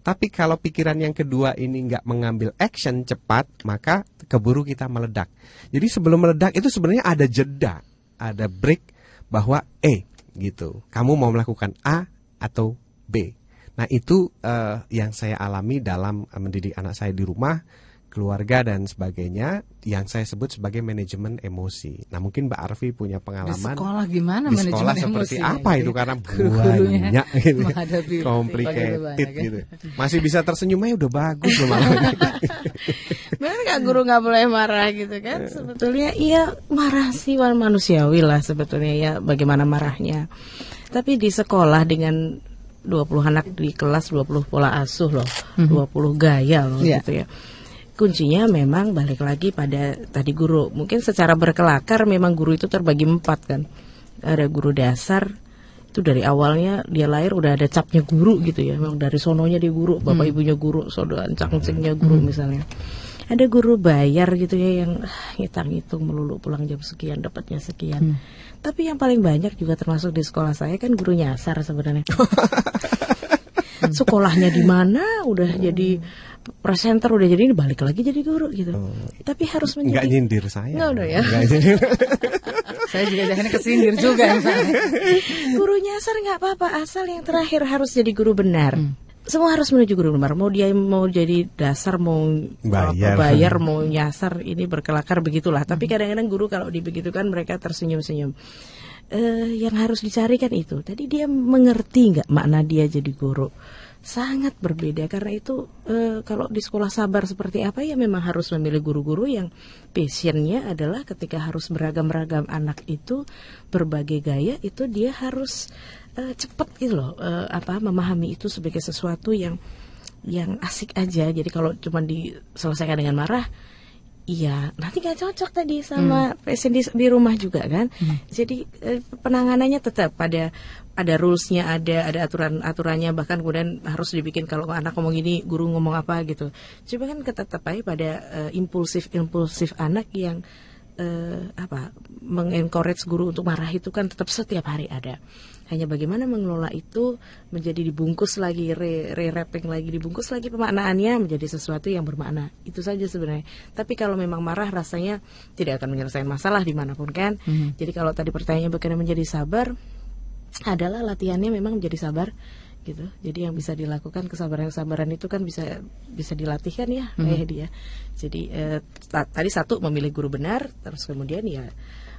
Tapi kalau pikiran yang kedua ini nggak mengambil action cepat, maka keburu kita meledak. Jadi sebelum meledak itu sebenarnya ada jeda, ada break bahwa eh gitu, kamu mau melakukan A atau B. Nah itu eh, yang saya alami dalam mendidik anak saya di rumah, keluarga dan sebagainya, yang saya sebut sebagai manajemen emosi. Nah mungkin Mbak Arfi punya Di pengalaman sekolah gimana di manajemen sekolah seperti emosinya, apa gitu itu ya? karena banyak gitu. complicated ya. gitu. Masih bisa tersenyum aja udah bagus loh malah. Benar nggak guru nggak boleh marah gitu kan? Sebetulnya iya marah sih wan manusiawi lah sebetulnya ya bagaimana marahnya. Tapi di sekolah dengan 20 anak di kelas 20 pola asuh loh, 20 gaya loh Iya. gitu ya. Kuncinya memang balik lagi pada tadi guru. Mungkin secara berkelakar memang guru itu terbagi empat kan. Ada guru dasar itu dari awalnya dia lahir udah ada capnya guru gitu ya. Memang dari sononya dia guru, bapak ibunya guru, saudara cangcingnya guru misalnya. Ada guru bayar gitu ya yang ah, ngitung-ngitung melulu pulang jam sekian dapatnya sekian. Tapi yang paling banyak juga termasuk di sekolah saya kan guru nyasar sebenarnya. Sekolahnya di mana udah jadi presenter udah jadi ini balik lagi jadi guru gitu. Tapi harus Nggak menjadi nyindir saya. Nggak udah ya. Nggak nyindir. Saya juga jangan kesindir juga guru nyasar nggak apa-apa asal yang terakhir harus jadi guru benar. Semua harus menuju guru benar. Mau dia mau jadi dasar mau Bayar. apa, bayar mau nyasar ini berkelakar begitulah. Tapi kadang-kadang guru kalau dibegitukan mereka tersenyum-senyum. Eh, yang harus dicari kan itu. Tadi dia mengerti nggak makna dia jadi guru. Sangat berbeda karena itu eh, kalau di sekolah sabar seperti apa ya memang harus memilih guru-guru yang passionnya adalah ketika harus beragam-ragam anak itu berbagai gaya itu dia harus eh, cepat gitu loh eh, apa memahami itu sebagai sesuatu yang yang asik aja jadi kalau cuma diselesaikan dengan marah Iya, nanti nggak cocok tadi sama pasien di, di rumah juga kan. Jadi eh, penanganannya tetap pada ada rulesnya, ada ada aturan aturannya bahkan kemudian harus dibikin kalau anak ngomong ini guru ngomong apa gitu. Coba kan tetap aja pada impulsif impulsif anak yang eh, apa mengencourage guru untuk marah itu kan tetap setiap hari ada. Hanya bagaimana mengelola itu menjadi dibungkus lagi, re, re-wrapping lagi, dibungkus lagi pemaknaannya menjadi sesuatu yang bermakna. Itu saja sebenarnya. Tapi kalau memang marah rasanya tidak akan menyelesaikan masalah di mana pun kan. Jadi kalau tadi pertanyaannya bagaimana menjadi sabar, adalah latihannya memang menjadi sabar gitu. Jadi yang bisa dilakukan kesabaran-kesabaran itu kan bisa bisa dilatih kan ya, kayak dia. Jadi eh, ta- tadi satu memilih guru benar, terus kemudian ya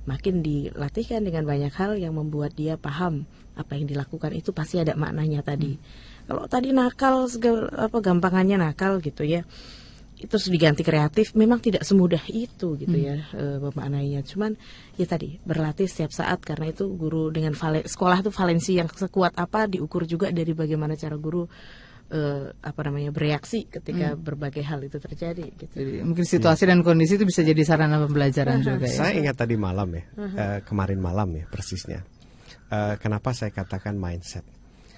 makin dilatihkan dengan banyak hal yang membuat dia paham apa yang dilakukan itu pasti ada maknanya tadi. Kalau tadi nakal segala, apa gampangannya nakal gitu ya. Itu terus diganti kreatif memang tidak semudah itu gitu ya eh, memaknainya. Cuman ya tadi berlatih setiap saat karena itu guru dengan valen, sekolah tuh valensi yang sekuat apa diukur juga dari bagaimana cara guru eh, apa namanya bereaksi ketika berbagai hal itu terjadi gitu. Jadi mungkin situasi dan kondisi itu bisa jadi sarana pembelajaran juga ya. Saya ingat tadi malam ya, eh, kemarin malam ya persisnya. Eh, kenapa saya katakan mindset?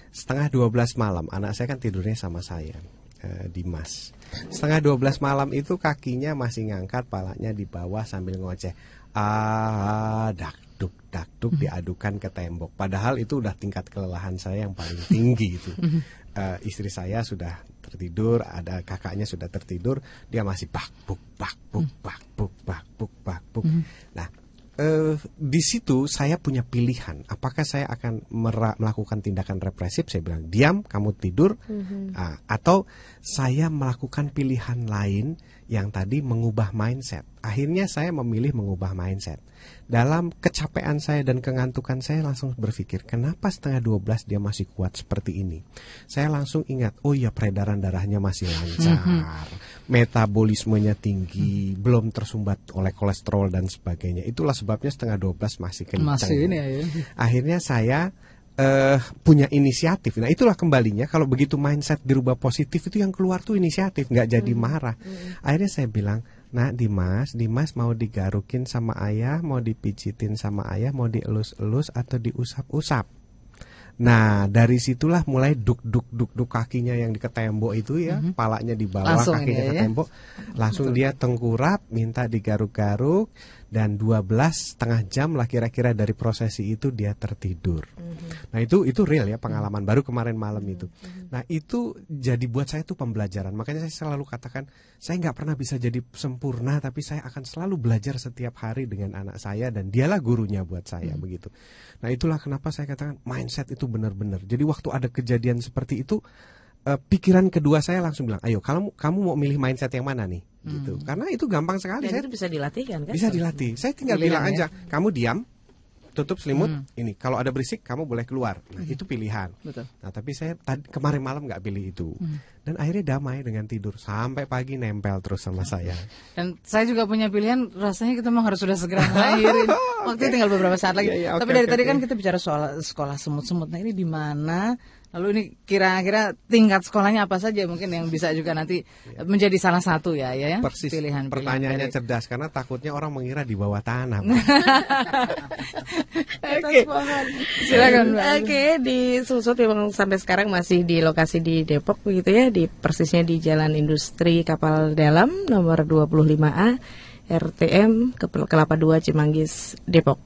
Setengah 12 malam, anak saya kan tidurnya sama saya, eh, Dimas. Setengah 12 malam itu kakinya masih ngangkat, palanya di bawah sambil ngoceh. Ah, dak duk dak duk diadukan ke tembok. Padahal itu udah tingkat kelelahan saya yang paling tinggi itu. Eh, istri saya sudah tertidur, ada kakaknya sudah tertidur, dia masih bak buk bak buk bak buk bak buk bak buk. Nah, eh, di situ saya punya pilihan. Apakah saya akan melakukan tindakan represif? Saya bilang diam, kamu tidur, Ah, atau saya melakukan pilihan lain yang tadi mengubah mindset. Akhirnya saya memilih mengubah mindset. Dalam kecapean saya dan kengantukan saya langsung berpikir, kenapa setengah 12 dia masih kuat seperti ini? Saya langsung ingat, oh iya peredaran darahnya masih lancar, metabolismenya tinggi, belum tersumbat oleh kolesterol dan sebagainya. Itulah sebabnya setengah 12 masih kencang. Masih ini ya. ya. Akhirnya saya eh punya inisiatif. Nah itulah kembalinya kalau begitu mindset dirubah positif itu yang keluar tuh inisiatif, nggak jadi marah. Akhirnya saya bilang, nah Dimas, Dimas mau digarukin sama ayah, mau dipijitin sama ayah, mau dielus-elus atau diusap-usap. Nah dari situlah mulai duk duk duk duk kakinya yang di ketembok itu ya, palanya di bawah, Langsung kakinya ke ya. tembok, langsung dia tengkurap, minta digaruk-garuk dan 12 setengah jam lah kira-kira dari prosesi itu dia tertidur. Nah itu itu real ya pengalaman baru kemarin malam itu. Nah itu jadi buat saya itu pembelajaran. Makanya saya selalu katakan saya nggak pernah bisa jadi sempurna, tapi saya akan selalu belajar setiap hari dengan anak saya dan dialah gurunya buat saya begitu. Nah itulah kenapa saya katakan mindset itu benar-benar. Jadi waktu ada kejadian seperti itu, eh, pikiran kedua saya langsung bilang, ayo kamu kamu mau milih mindset yang mana nih? Gitu. Karena itu gampang sekali. Dan Saya itu bisa dilatihkan kan? bisa dilatih. Saya tinggal Pilihan bilang ya. aja, kamu diam, tutup selimut. Ini kalau ada berisik, kamu boleh keluar. Nah, itu pilihan. Betul. Nah, tapi saya tadi, kemarin malam nggak pilih itu. Dan akhirnya damai dengan tidur sampai pagi nempel terus sama saya. Dan saya juga punya pilihan, rasanya kita memang harus sudah segera mengakhirin. Waktu tinggal beberapa saat lagi. Iya, iya, oke, Tapi dari oke, tadi oke. kan kita bicara soal sekolah semut-semut. Nah ini di mana? Lalu ini kira-kira tingkat sekolahnya apa saja mungkin yang bisa juga nanti menjadi salah satu ya, ya, ya? Persis. Pilihan, Pertanyaannya pilihan cerdas karena takutnya orang mengira di bawah tanah. Pohon. Silakan. Oke, di Susut memang sampai sekarang masih di lokasi di Depok begitu ya, di persisnya di Jalan Industri Kapal Dalam nomor 25A RTM ke Kelapa 2 Cimanggis Depok.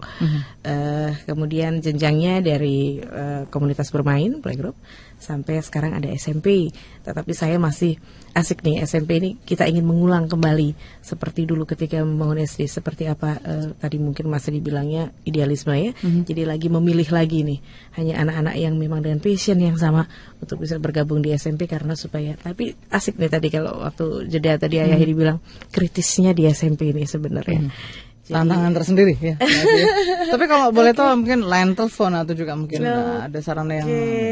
Eh, kemudian jenjangnya dari eh, komunitas bermain playgroup sampai sekarang ada SMP. Tetapi saya masih asik nih SMP ini kita ingin mengulang kembali seperti dulu ketika membangun SD seperti apa eh, tadi mungkin masih dibilangnya idealisme ya. Jadi lagi memilih lagi nih hanya anak-anak yang memang dengan passion yang sama untuk bisa bergabung di SMP karena supaya tapi asik nih tadi kalau waktu jeda tadi ayah Hedi bilang kritisnya di SMP ini sebenarnya. Jadi- Tantangan tersendiri ya. Tapi kalau boleh tahu mungkin line telepon atau juga mungkin uh, ada sarana yang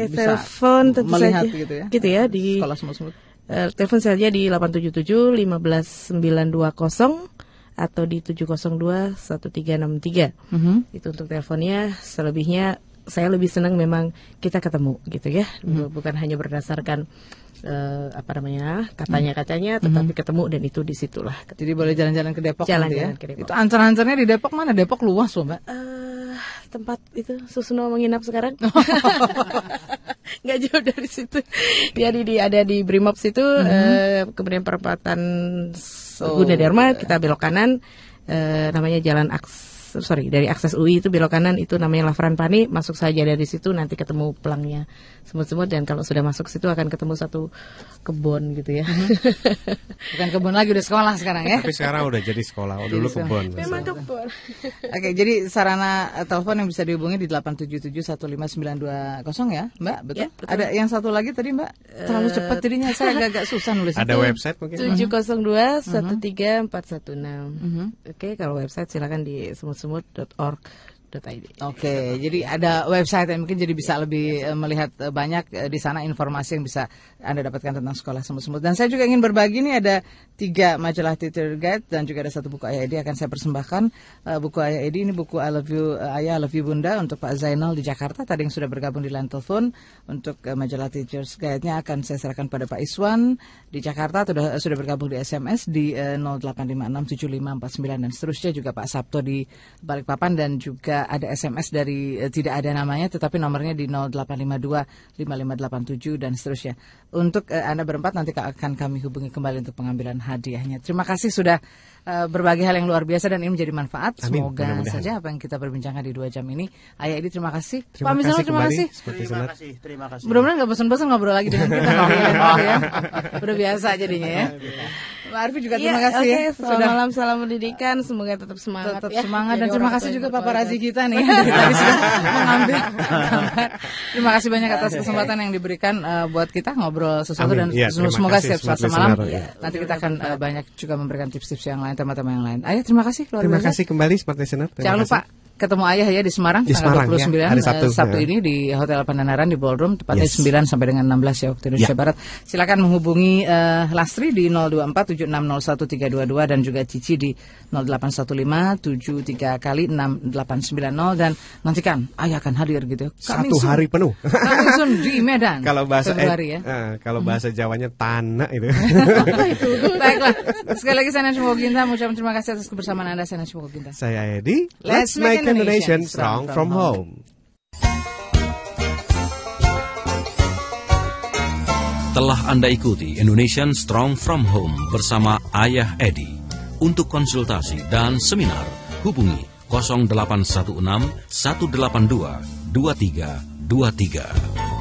bisa telepon tentu melihat saja. gitu ya. Gitu ya, di- sekolah semut-semut. Eh, telepon saja di 877 15920 atau di 702 1363. Mhm. Itu untuk teleponnya, selebihnya saya lebih senang memang kita ketemu gitu ya. Bukan hanya berdasarkan eh, apa namanya? katanya-katanya tetapi ketemu dan itu di situlah. Jadi boleh jalan-jalan ke Depok nanti ya. Ke Depok. Itu ancar-ancarnya di Depok mana? Depok luas loh, Mbak. Eh, tempat itu Susno menginap sekarang nggak jauh dari situ jadi di ada di Brimob situ eh, kemudian perempatan S- Oh, Gunadarma kita belok kanan eh, namanya jalan aks sorry dari akses UI itu belok kanan itu namanya Lafran Pani masuk saja dari situ nanti ketemu pelangnya semut-semut dan kalau sudah masuk situ akan ketemu satu kebun gitu ya Bukan kebun lagi udah sekolah sekarang ya. Tapi sekarang udah jadi sekolah. Oh, dulu kebun. memang kebun Oke, jadi sarana eh, telepon yang bisa dihubungi di 877-15920 ya, Mbak? Betul? Ya, betul. Ada yang satu lagi tadi, Mbak? Terlalu cepat jadinya saya agak-agak susah nulis. Ada website mungkin? 702 13416. Oke, kalau website silakan di semut-semut.org.id. Oke, jadi ada website yang mungkin jadi bisa lebih eh, melihat eh, banyak eh, di sana informasi yang bisa Anda dapatkan tentang sekolah semut-semut. Dan saya juga ingin berbagi nih ada tiga majalah Teacher Guide dan juga ada satu buku Ayah Edi akan saya persembahkan. Eh, buku Ayah Edi ini buku I Love You eh, Ayah, I Love You Bunda untuk Pak Zainal di Jakarta. Tadi yang sudah bergabung di line telepon untuk eh, majalah Teachers Guide-nya akan saya serahkan pada Pak Iswan di Jakarta sudah sudah bergabung di SMS di eh, 08567549 dan seterusnya juga Pak Sabto di Balikpapan dan juga ada SMS dari eh, tidak ada namanya tetapi nomornya di 0852 5587 dan seterusnya. Untuk eh, Anda berempat nanti akan kami hubungi kembali untuk pengambilan hadiahnya. Terima kasih sudah eh, berbagi hal yang luar biasa dan ini menjadi manfaat. Amin, Semoga saja apa yang kita perbincangkan di dua jam ini. Ayah Edi terima kasih. Terima Pak Misalnya kasih terima kasih. Seperti senat. terima kasih. Mudah-mudahan nggak bosan-bosan ngobrol lagi dengan kita. Pak ya. Udah biasa jadinya ya. Mbak Arfi juga Iya, terima kasih oke, ya selamat malam, salam pendidikan, semoga tetap semangat tetap ya. semangat dan terima kasih juga Papa. Razi kita nih dari tadi sudah mengambil gambar. Terima kasih banyak atas kesempatan yang diberikan eh, buat kita ngobrol sesuatu Amin. dan terima semoga kasih setiap smart Selasa malam ya. nanti kita akan eh, banyak juga memberikan tips-tips yang lain tema-tema yang lain. Ayah terima kasih Terima kasih kembali Smart Listener. Terima Jangan lupa kasih. Ketemu ayah ya di Semarang Di tanggal Semarang, 29 ya, hari eh, Sabtu, Sabtu ya. ini di Hotel Pandanaran di Ballroom tepatnya Yes. 9 sampai dengan 16 ya waktu Indonesia Ya. Barat. Silakan menghubungi eh, Lastri di 0247601322 dan juga Cici di 081573 kali 6890 dan nantikan ayah akan hadir gitu. Coming Satu soon. hari penuh. Coming di Medan. kalau bahasa Februari ya. eh, kalau bahasa Jawanya tanah itu. Baiklah. Sekali lagi saya Nancy Moginta mengucapkan terima kasih atas kebersamaan Anda saya Nancy Moginta. Saya Edi. Let's make Indonesia Indonesian strong from home. Telah Anda ikuti Indonesian Strong from Home bersama Ayah Edi. Untuk konsultasi dan seminar, hubungi 0816 182 2323.